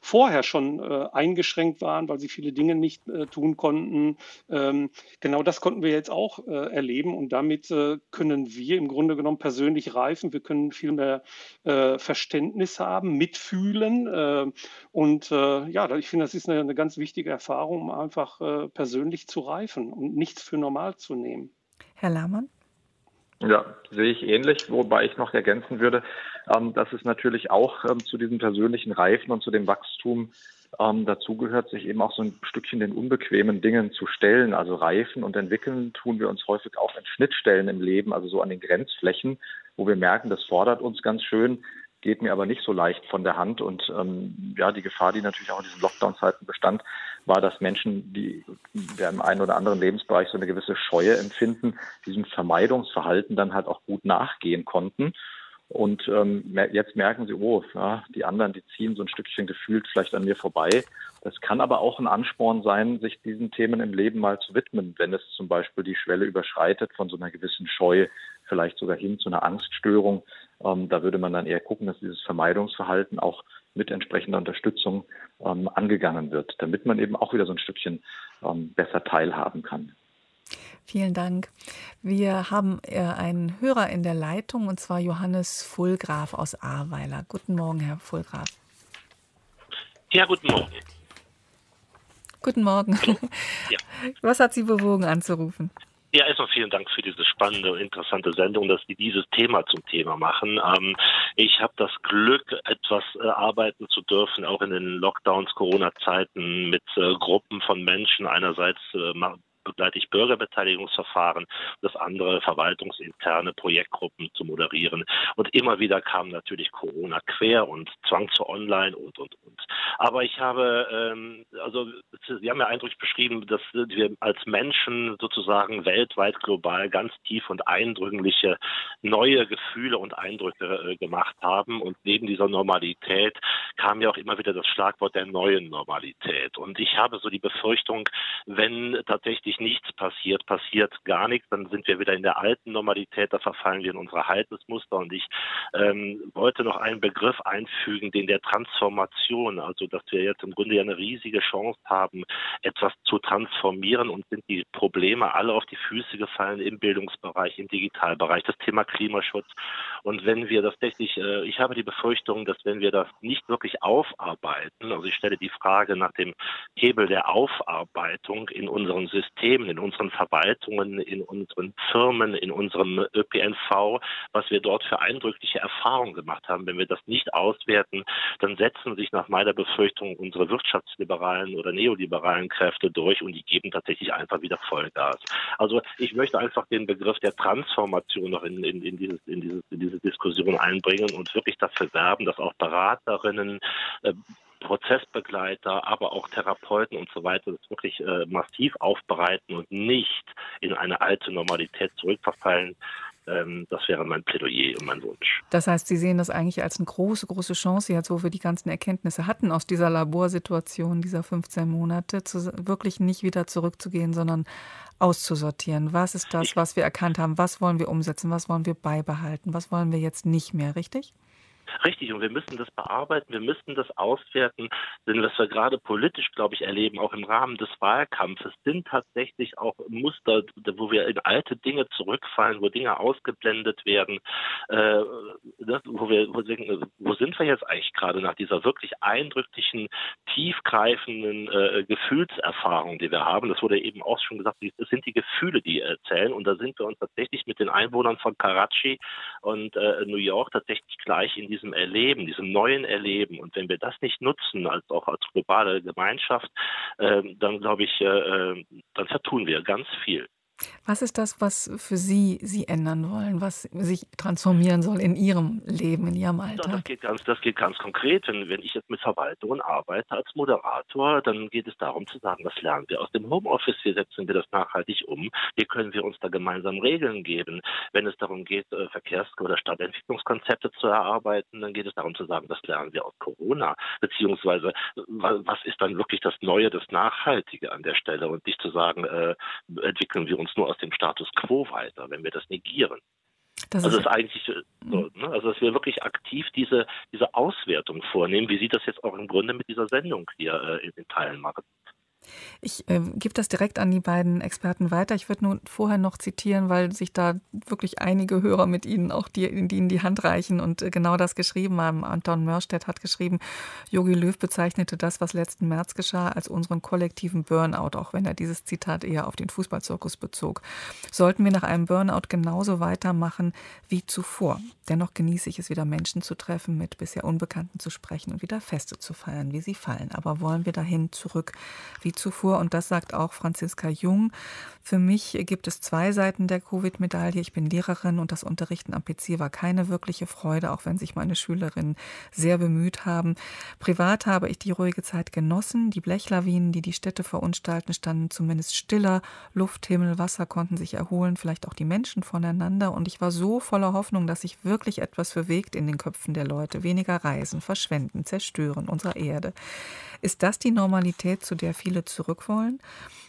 vorher schon eingeschränkt waren, weil sie viele Dinge nicht tun konnten, ähm, genau das konnten wir jetzt auch erleben. Und damit können wir im Grunde genommen persönlich persönlich reifen, wir können viel mehr äh, Verständnis haben, mitfühlen. Äh, und äh, ja, ich finde, das ist eine, eine, ganz wichtige Erfahrung, um einfach äh, persönlich zu reifen und nichts für normal zu nehmen. Herr Lahmann? Ja, sehe ich ähnlich, wobei ich noch ergänzen würde, ähm, dass es natürlich auch ähm, zu diesem persönlichen Reifen und zu dem Wachstum ähm, dazu gehört, sich eben auch so ein Stückchen den unbequemen Dingen zu stellen. Also reifen und entwickeln tun wir uns häufig auch in Schnittstellen im Leben, also so an den Grenzflächen, wo wir merken, das fordert uns ganz schön, geht mir aber nicht so leicht von der Hand. Und ähm, ja, die Gefahr, die natürlich auch in diesen Lockdown-Zeiten bestand, war, dass Menschen, die im einen oder anderen Lebensbereich so eine gewisse Scheue empfinden, diesem Vermeidungsverhalten dann halt auch gut nachgehen konnten. Und ähm, jetzt merken sie, oh, ja, die anderen, die ziehen so ein Stückchen gefühlt vielleicht an mir vorbei. Das kann aber auch ein Ansporn sein, sich diesen Themen im Leben mal zu widmen, wenn es zum Beispiel die Schwelle überschreitet von so einer gewissen Scheu, vielleicht sogar hin zu einer Angststörung. Ähm, da würde man dann eher gucken, dass dieses Vermeidungsverhalten auch mit entsprechender Unterstützung ähm, angegangen wird, damit man eben auch wieder so ein Stückchen ähm, besser teilhaben kann. Vielen Dank. Wir haben äh, einen Hörer in der Leitung und zwar Johannes Fulgraf aus Ahrweiler. Guten Morgen, Herr Fulgraf. Ja, guten Morgen. Guten Morgen. Ja. Was hat Sie bewogen anzurufen? Ja, erstmal vielen Dank für diese spannende und interessante Sendung, dass Sie dieses Thema zum Thema machen. Ähm, ich habe das Glück, etwas äh, arbeiten zu dürfen, auch in den Lockdowns, Corona-Zeiten mit äh, Gruppen von Menschen. Einerseits äh, begleite ich Bürgerbeteiligungsverfahren, das andere verwaltungsinterne Projektgruppen zu moderieren. Und immer wieder kam natürlich Corona quer und Zwang zu Online und, und, und. Aber ich habe, ähm, also Sie haben ja eindrücklich beschrieben, dass wir als Menschen sozusagen weltweit, global ganz tief und eindrückliche neue Gefühle und Eindrücke äh, gemacht haben. Und neben dieser Normalität kam ja auch immer wieder das Schlagwort der neuen Normalität. Und ich habe so die Befürchtung, wenn tatsächlich wirklich nichts passiert, passiert gar nichts, dann sind wir wieder in der alten Normalität, da verfallen wir in unsere Haltensmuster. Und ich ähm, wollte noch einen Begriff einfügen, den der Transformation, also dass wir jetzt im Grunde ja eine riesige Chance haben, etwas zu transformieren und sind die Probleme alle auf die Füße gefallen im Bildungsbereich, im Digitalbereich, das Thema Klimaschutz. Und wenn wir das tatsächlich, äh, ich habe die Befürchtung, dass wenn wir das nicht wirklich aufarbeiten, also ich stelle die Frage nach dem Hebel der Aufarbeitung in unserem System, Systemen, in unseren Verwaltungen, in unseren Firmen, in unserem ÖPNV, was wir dort für eindrückliche Erfahrungen gemacht haben. Wenn wir das nicht auswerten, dann setzen sich nach meiner Befürchtung unsere wirtschaftsliberalen oder neoliberalen Kräfte durch und die geben tatsächlich einfach wieder Vollgas. Also ich möchte einfach den Begriff der Transformation noch in, in, in, dieses, in, dieses, diese Diskussion einbringen und wirklich dafür werben, dass auch Beraterinnen, äh, Prozessbegleiter, aber auch Therapeuten und so weiter das wirklich äh, massiv aufbereiten und nicht in eine alte Normalität zurückverfallen. Ähm, das wäre mein Plädoyer und mein Wunsch. Das heißt, Sie sehen das eigentlich als eine große, große Chance, jetzt wo wir die ganzen Erkenntnisse hatten aus dieser Laborsituation dieser 15 Monate, zu, wirklich nicht wieder zurückzugehen, sondern auszusortieren. Was ist das, was wir erkannt haben? Was wollen wir umsetzen? Was wollen wir beibehalten? Was wollen wir jetzt nicht mehr? Richtig? Richtig, und wir müssen das bearbeiten, wir müssen das auswerten, denn was wir gerade politisch, glaube ich, erleben, auch im Rahmen des Wahlkampfes, sind tatsächlich auch Muster, wo wir in alte Dinge zurückfallen, wo Dinge ausgeblendet werden, äh, das, wo wir wo, wo sind wir jetzt eigentlich gerade nach dieser wirklich eindrücklichen, tiefgreifenden äh, Gefühlserfahrung, die wir haben. Das wurde eben auch schon gesagt, es sind die Gefühle, die erzählen, und da sind wir uns tatsächlich mit den Einwohnern von Karachi und äh, New York tatsächlich gleich in diesem Erleben, diesem neuen Erleben. Und wenn wir das nicht nutzen, als auch als globale Gemeinschaft, äh, dann glaube ich, äh, äh, dann vertun wir ganz viel. Was ist das, was für Sie Sie ändern wollen, was sich transformieren soll in Ihrem Leben, in Ihrem Alltag? Das geht ganz, das geht ganz konkret. Wenn, wenn ich jetzt mit Verwaltungen arbeite als Moderator, dann geht es darum zu sagen, was lernen wir aus dem Homeoffice, wie setzen wir das nachhaltig um, wie können wir uns da gemeinsam Regeln geben. Wenn es darum geht, äh, Verkehrs- oder Stadtentwicklungskonzepte zu erarbeiten, dann geht es darum zu sagen, was lernen wir aus Corona, beziehungsweise was ist dann wirklich das Neue, das Nachhaltige an der Stelle und nicht zu sagen, äh, entwickeln wir uns uns nur aus dem Status quo weiter, wenn wir das negieren. Das also ist, ist eigentlich so, mhm. ne? also dass wir wirklich aktiv diese, diese Auswertung vornehmen, wie Sie das jetzt auch im Grunde mit dieser Sendung hier äh, in, in Teilen machen. Ich äh, gebe das direkt an die beiden Experten weiter. Ich würde nur vorher noch zitieren, weil sich da wirklich einige Hörer mit Ihnen auch die, die in die Hand reichen und äh, genau das geschrieben haben. Anton Mörstedt hat geschrieben, Jogi Löw bezeichnete das, was letzten März geschah, als unseren kollektiven Burnout, auch wenn er dieses Zitat eher auf den Fußballzirkus bezog. Sollten wir nach einem Burnout genauso weitermachen wie zuvor? Dennoch genieße ich es wieder, Menschen zu treffen, mit bisher Unbekannten zu sprechen und wieder Feste zu feiern, wie sie fallen. Aber wollen wir dahin zurück wie zuvor? Und das sagt auch Franziska Jung. Für mich gibt es zwei Seiten der Covid-Medaille. Ich bin Lehrerin und das Unterrichten am PC war keine wirkliche Freude, auch wenn sich meine Schülerinnen sehr bemüht haben. Privat habe ich die ruhige Zeit genossen. Die Blechlawinen, die die Städte verunstalten, standen zumindest stiller. Luft, Himmel, Wasser konnten sich erholen, vielleicht auch die Menschen voneinander. Und ich war so voller Hoffnung, dass sich wirklich etwas bewegt in den Köpfen der Leute. Weniger reisen, verschwenden, zerstören unserer Erde. Ist das die Normalität, zu der viele zurück wollen?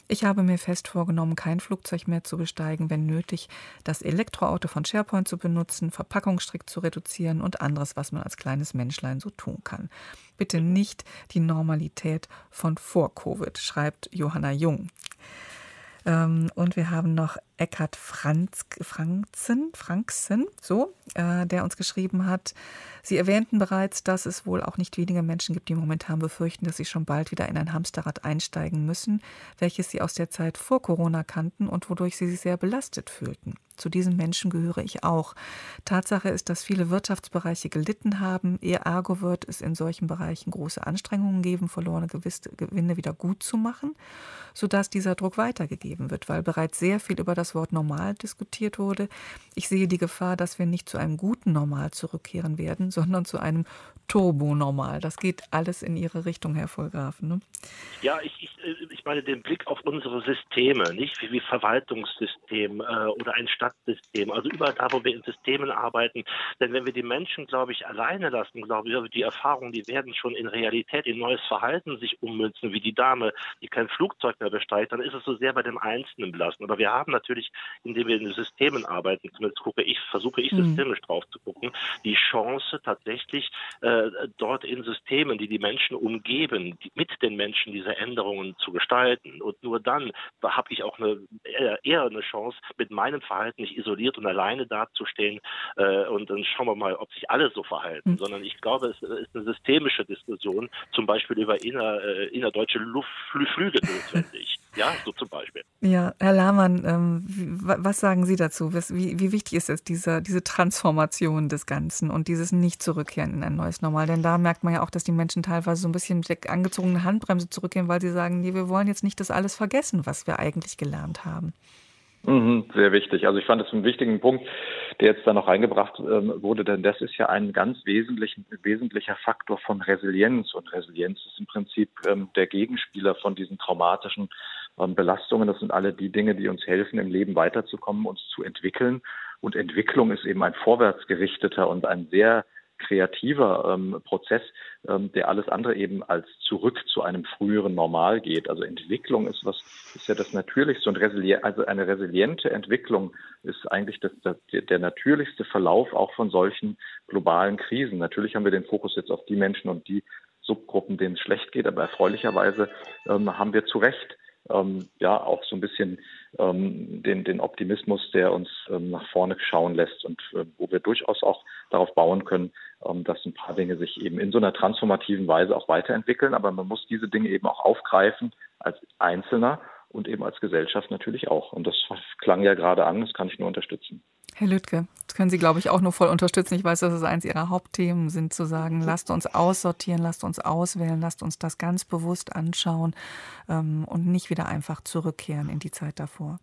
Ich habe mir fest vorgenommen, kein Flugzeug mehr zu besteigen, wenn nötig, das Elektroauto von SharePoint zu benutzen, Verpackung strikt zu reduzieren und anderes, was man als kleines Menschlein so tun kann. Bitte nicht die Normalität von vor Covid, schreibt Johanna Jung. Ähm, und wir haben noch Eckhard Franz, Franzen, Franksen, so, äh, der uns geschrieben hat. Sie erwähnten bereits, dass es wohl auch nicht wenige Menschen gibt, die momentan befürchten, dass sie schon bald wieder in ein Hamsterrad einsteigen müssen, welches sie aus der Zeit vor Corona kannten und wodurch sie sich sehr belastet fühlten. Zu diesen Menschen gehöre ich auch. Tatsache ist, dass viele Wirtschaftsbereiche gelitten haben. Eher ergo wird es in solchen Bereichen große Anstrengungen geben, verlorene Gewinne wieder gut zu machen, sodass dieser Druck weitergegeben wird, weil bereits sehr viel über das Wort normal diskutiert wurde. Ich sehe die Gefahr, dass wir nicht zu einem guten Normal zurückkehren werden, [laughs] sondern zu einem Turbo-Normal. Das geht alles in Ihre Richtung, Herr Vollgrafen. Ne? Ja, ich, ich, ich meine den Blick auf unsere Systeme, nicht wie, wie Verwaltungssystem äh, oder ein Stadtsystem, also überall da, wo wir in Systemen arbeiten. Denn wenn wir die Menschen, glaube ich, alleine lassen, glaube ich, die Erfahrungen, die werden schon in Realität, in neues Verhalten sich ummünzen, wie die Dame, die kein Flugzeug mehr besteigt, dann ist es so sehr bei dem Einzelnen belassen. Aber wir haben natürlich, indem wir in den Systemen arbeiten, zumindest gucke ich, versuche ich mhm. systemisch drauf zu gucken, die Chance tatsächlich äh, dort in Systemen, die die Menschen umgeben, die, mit den Menschen diese Änderungen zu gestalten. Und nur dann habe ich auch eine, eher eine Chance, mit meinem Verhalten nicht isoliert und alleine dazustehen. Äh, und dann schauen wir mal, ob sich alle so verhalten. Mhm. Sondern ich glaube, es ist eine systemische Diskussion, zum Beispiel über inner, äh, innerdeutsche Luftflüge notwendig. Ja, so zum Beispiel. Ja, Herr Lahmann, ähm, was sagen Sie dazu? Wie, wie wichtig ist es, diese, diese Transformation des Ganzen und dieses Nicht-Zurückkehren in ein neues Normal? Denn da merkt man ja auch, dass die Menschen teilweise so ein bisschen mit der angezogenen Handbremse zurückgehen, weil sie sagen, nee, wir wollen jetzt nicht das alles vergessen, was wir eigentlich gelernt haben. Mhm, sehr wichtig. Also ich fand es einen wichtigen Punkt, der jetzt da noch reingebracht ähm, wurde, denn das ist ja ein ganz wesentlicher Faktor von Resilienz. Und Resilienz ist im Prinzip ähm, der Gegenspieler von diesen traumatischen ähm, Belastungen. Das sind alle die Dinge, die uns helfen, im Leben weiterzukommen, uns zu entwickeln. Und Entwicklung ist eben ein vorwärtsgerichteter und ein sehr kreativer ähm, Prozess, ähm, der alles andere eben als zurück zu einem früheren Normal geht. Also Entwicklung ist was, ist ja das Natürlichste und resilient, also eine resiliente Entwicklung ist eigentlich das, das, der natürlichste Verlauf auch von solchen globalen Krisen. Natürlich haben wir den Fokus jetzt auf die Menschen und die Subgruppen, denen es schlecht geht, aber erfreulicherweise ähm, haben wir zu Recht ähm, ja auch so ein bisschen ähm, den, den Optimismus, der uns ähm, nach vorne schauen lässt und äh, wo wir durchaus auch darauf bauen können, ähm, dass ein paar Dinge sich eben in so einer transformativen Weise auch weiterentwickeln. Aber man muss diese Dinge eben auch aufgreifen als Einzelner und eben als Gesellschaft natürlich auch. Und das klang ja gerade an, das kann ich nur unterstützen. Herr Lüttke, das können Sie, glaube ich, auch nur voll unterstützen. Ich weiß, dass es eines Ihrer Hauptthemen sind, zu sagen, lasst uns aussortieren, lasst uns auswählen, lasst uns das ganz bewusst anschauen ähm, und nicht wieder einfach zurückkehren in die Zeit davor.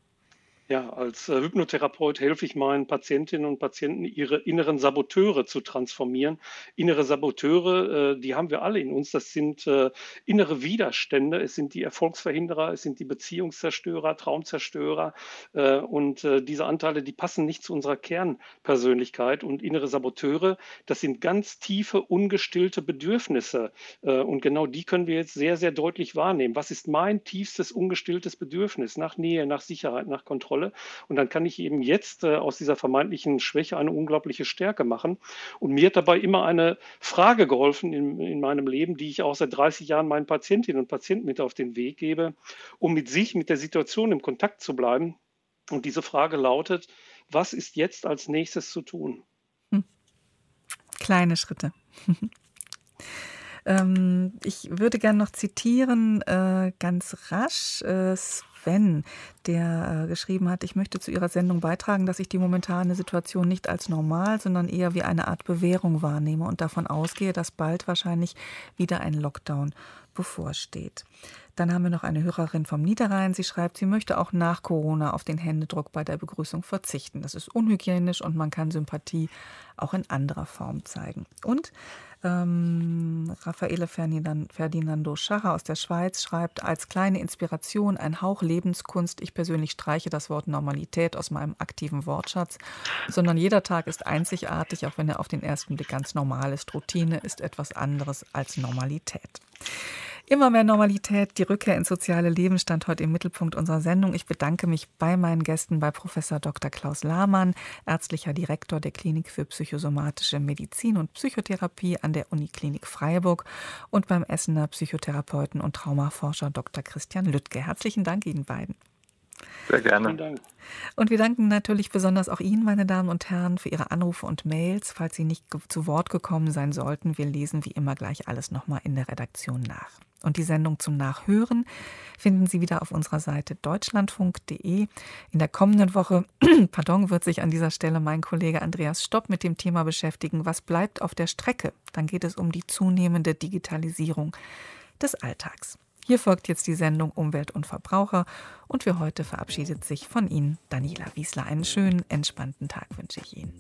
Ja, als äh, Hypnotherapeut helfe ich meinen Patientinnen und Patienten, ihre inneren Saboteure zu transformieren. Innere Saboteure, äh, die haben wir alle in uns. Das sind äh, innere Widerstände. Es sind die Erfolgsverhinderer, es sind die Beziehungszerstörer, Traumzerstörer. Und diese Anteile, die passen nicht zu unserer Kernpersönlichkeit. Und innere Saboteure, das sind ganz tiefe, ungestillte Bedürfnisse. Und genau die können wir jetzt sehr, sehr deutlich wahrnehmen. Was ist mein tiefstes, ungestilltes Bedürfnis nach Nähe, nach Sicherheit, nach Kontrolle? Rolle. Und dann kann ich eben jetzt äh, aus dieser vermeintlichen Schwäche eine unglaubliche Stärke machen. Und mir hat dabei immer eine Frage geholfen in, in meinem Leben, die ich auch seit 30 Jahren meinen Patientinnen und Patienten mit auf den Weg gebe, um mit sich, mit der Situation im Kontakt zu bleiben. Und diese Frage lautet, was ist jetzt als nächstes zu tun? Hm. Kleine Schritte. [laughs] ähm, ich würde gerne noch zitieren, äh, ganz rasch, äh, Sven, der äh, geschrieben hat, ich möchte zu Ihrer Sendung beitragen, dass ich die momentane Situation nicht als normal, sondern eher wie eine Art Bewährung wahrnehme und davon ausgehe, dass bald wahrscheinlich wieder ein Lockdown bevorsteht. Dann haben wir noch eine Hörerin vom Niederrhein. Sie schreibt, sie möchte auch nach Corona auf den Händedruck bei der Begrüßung verzichten. Das ist unhygienisch und man kann Sympathie auch in anderer Form zeigen. Und ähm, Raffaele Ferdinando Schacher aus der Schweiz schreibt, als kleine Inspiration ein Hauch Lebenskunst. Ich persönlich streiche das Wort Normalität aus meinem aktiven Wortschatz, sondern jeder Tag ist einzigartig, auch wenn er auf den ersten Blick ganz normal ist. Routine ist etwas anderes als Normalität. Immer mehr Normalität, die Rückkehr ins soziale Leben stand heute im Mittelpunkt unserer Sendung. Ich bedanke mich bei meinen Gästen, bei Professor Dr. Klaus Lahmann, ärztlicher Direktor der Klinik für psychosomatische Medizin und Psychotherapie an der Uniklinik Freiburg und beim Essener Psychotherapeuten und Traumaforscher Dr. Christian Lüttke. Herzlichen Dank Ihnen beiden. Sehr gerne. Und wir danken natürlich besonders auch Ihnen, meine Damen und Herren, für Ihre Anrufe und Mails. Falls Sie nicht zu Wort gekommen sein sollten, wir lesen wie immer gleich alles nochmal in der Redaktion nach. Und die Sendung zum Nachhören finden Sie wieder auf unserer Seite deutschlandfunk.de. In der kommenden Woche, [clears throat] pardon, wird sich an dieser Stelle mein Kollege Andreas Stopp mit dem Thema beschäftigen, was bleibt auf der Strecke. Dann geht es um die zunehmende Digitalisierung des Alltags. Hier folgt jetzt die Sendung Umwelt und Verbraucher und für heute verabschiedet sich von Ihnen Daniela Wiesler. Einen schönen, entspannten Tag wünsche ich Ihnen.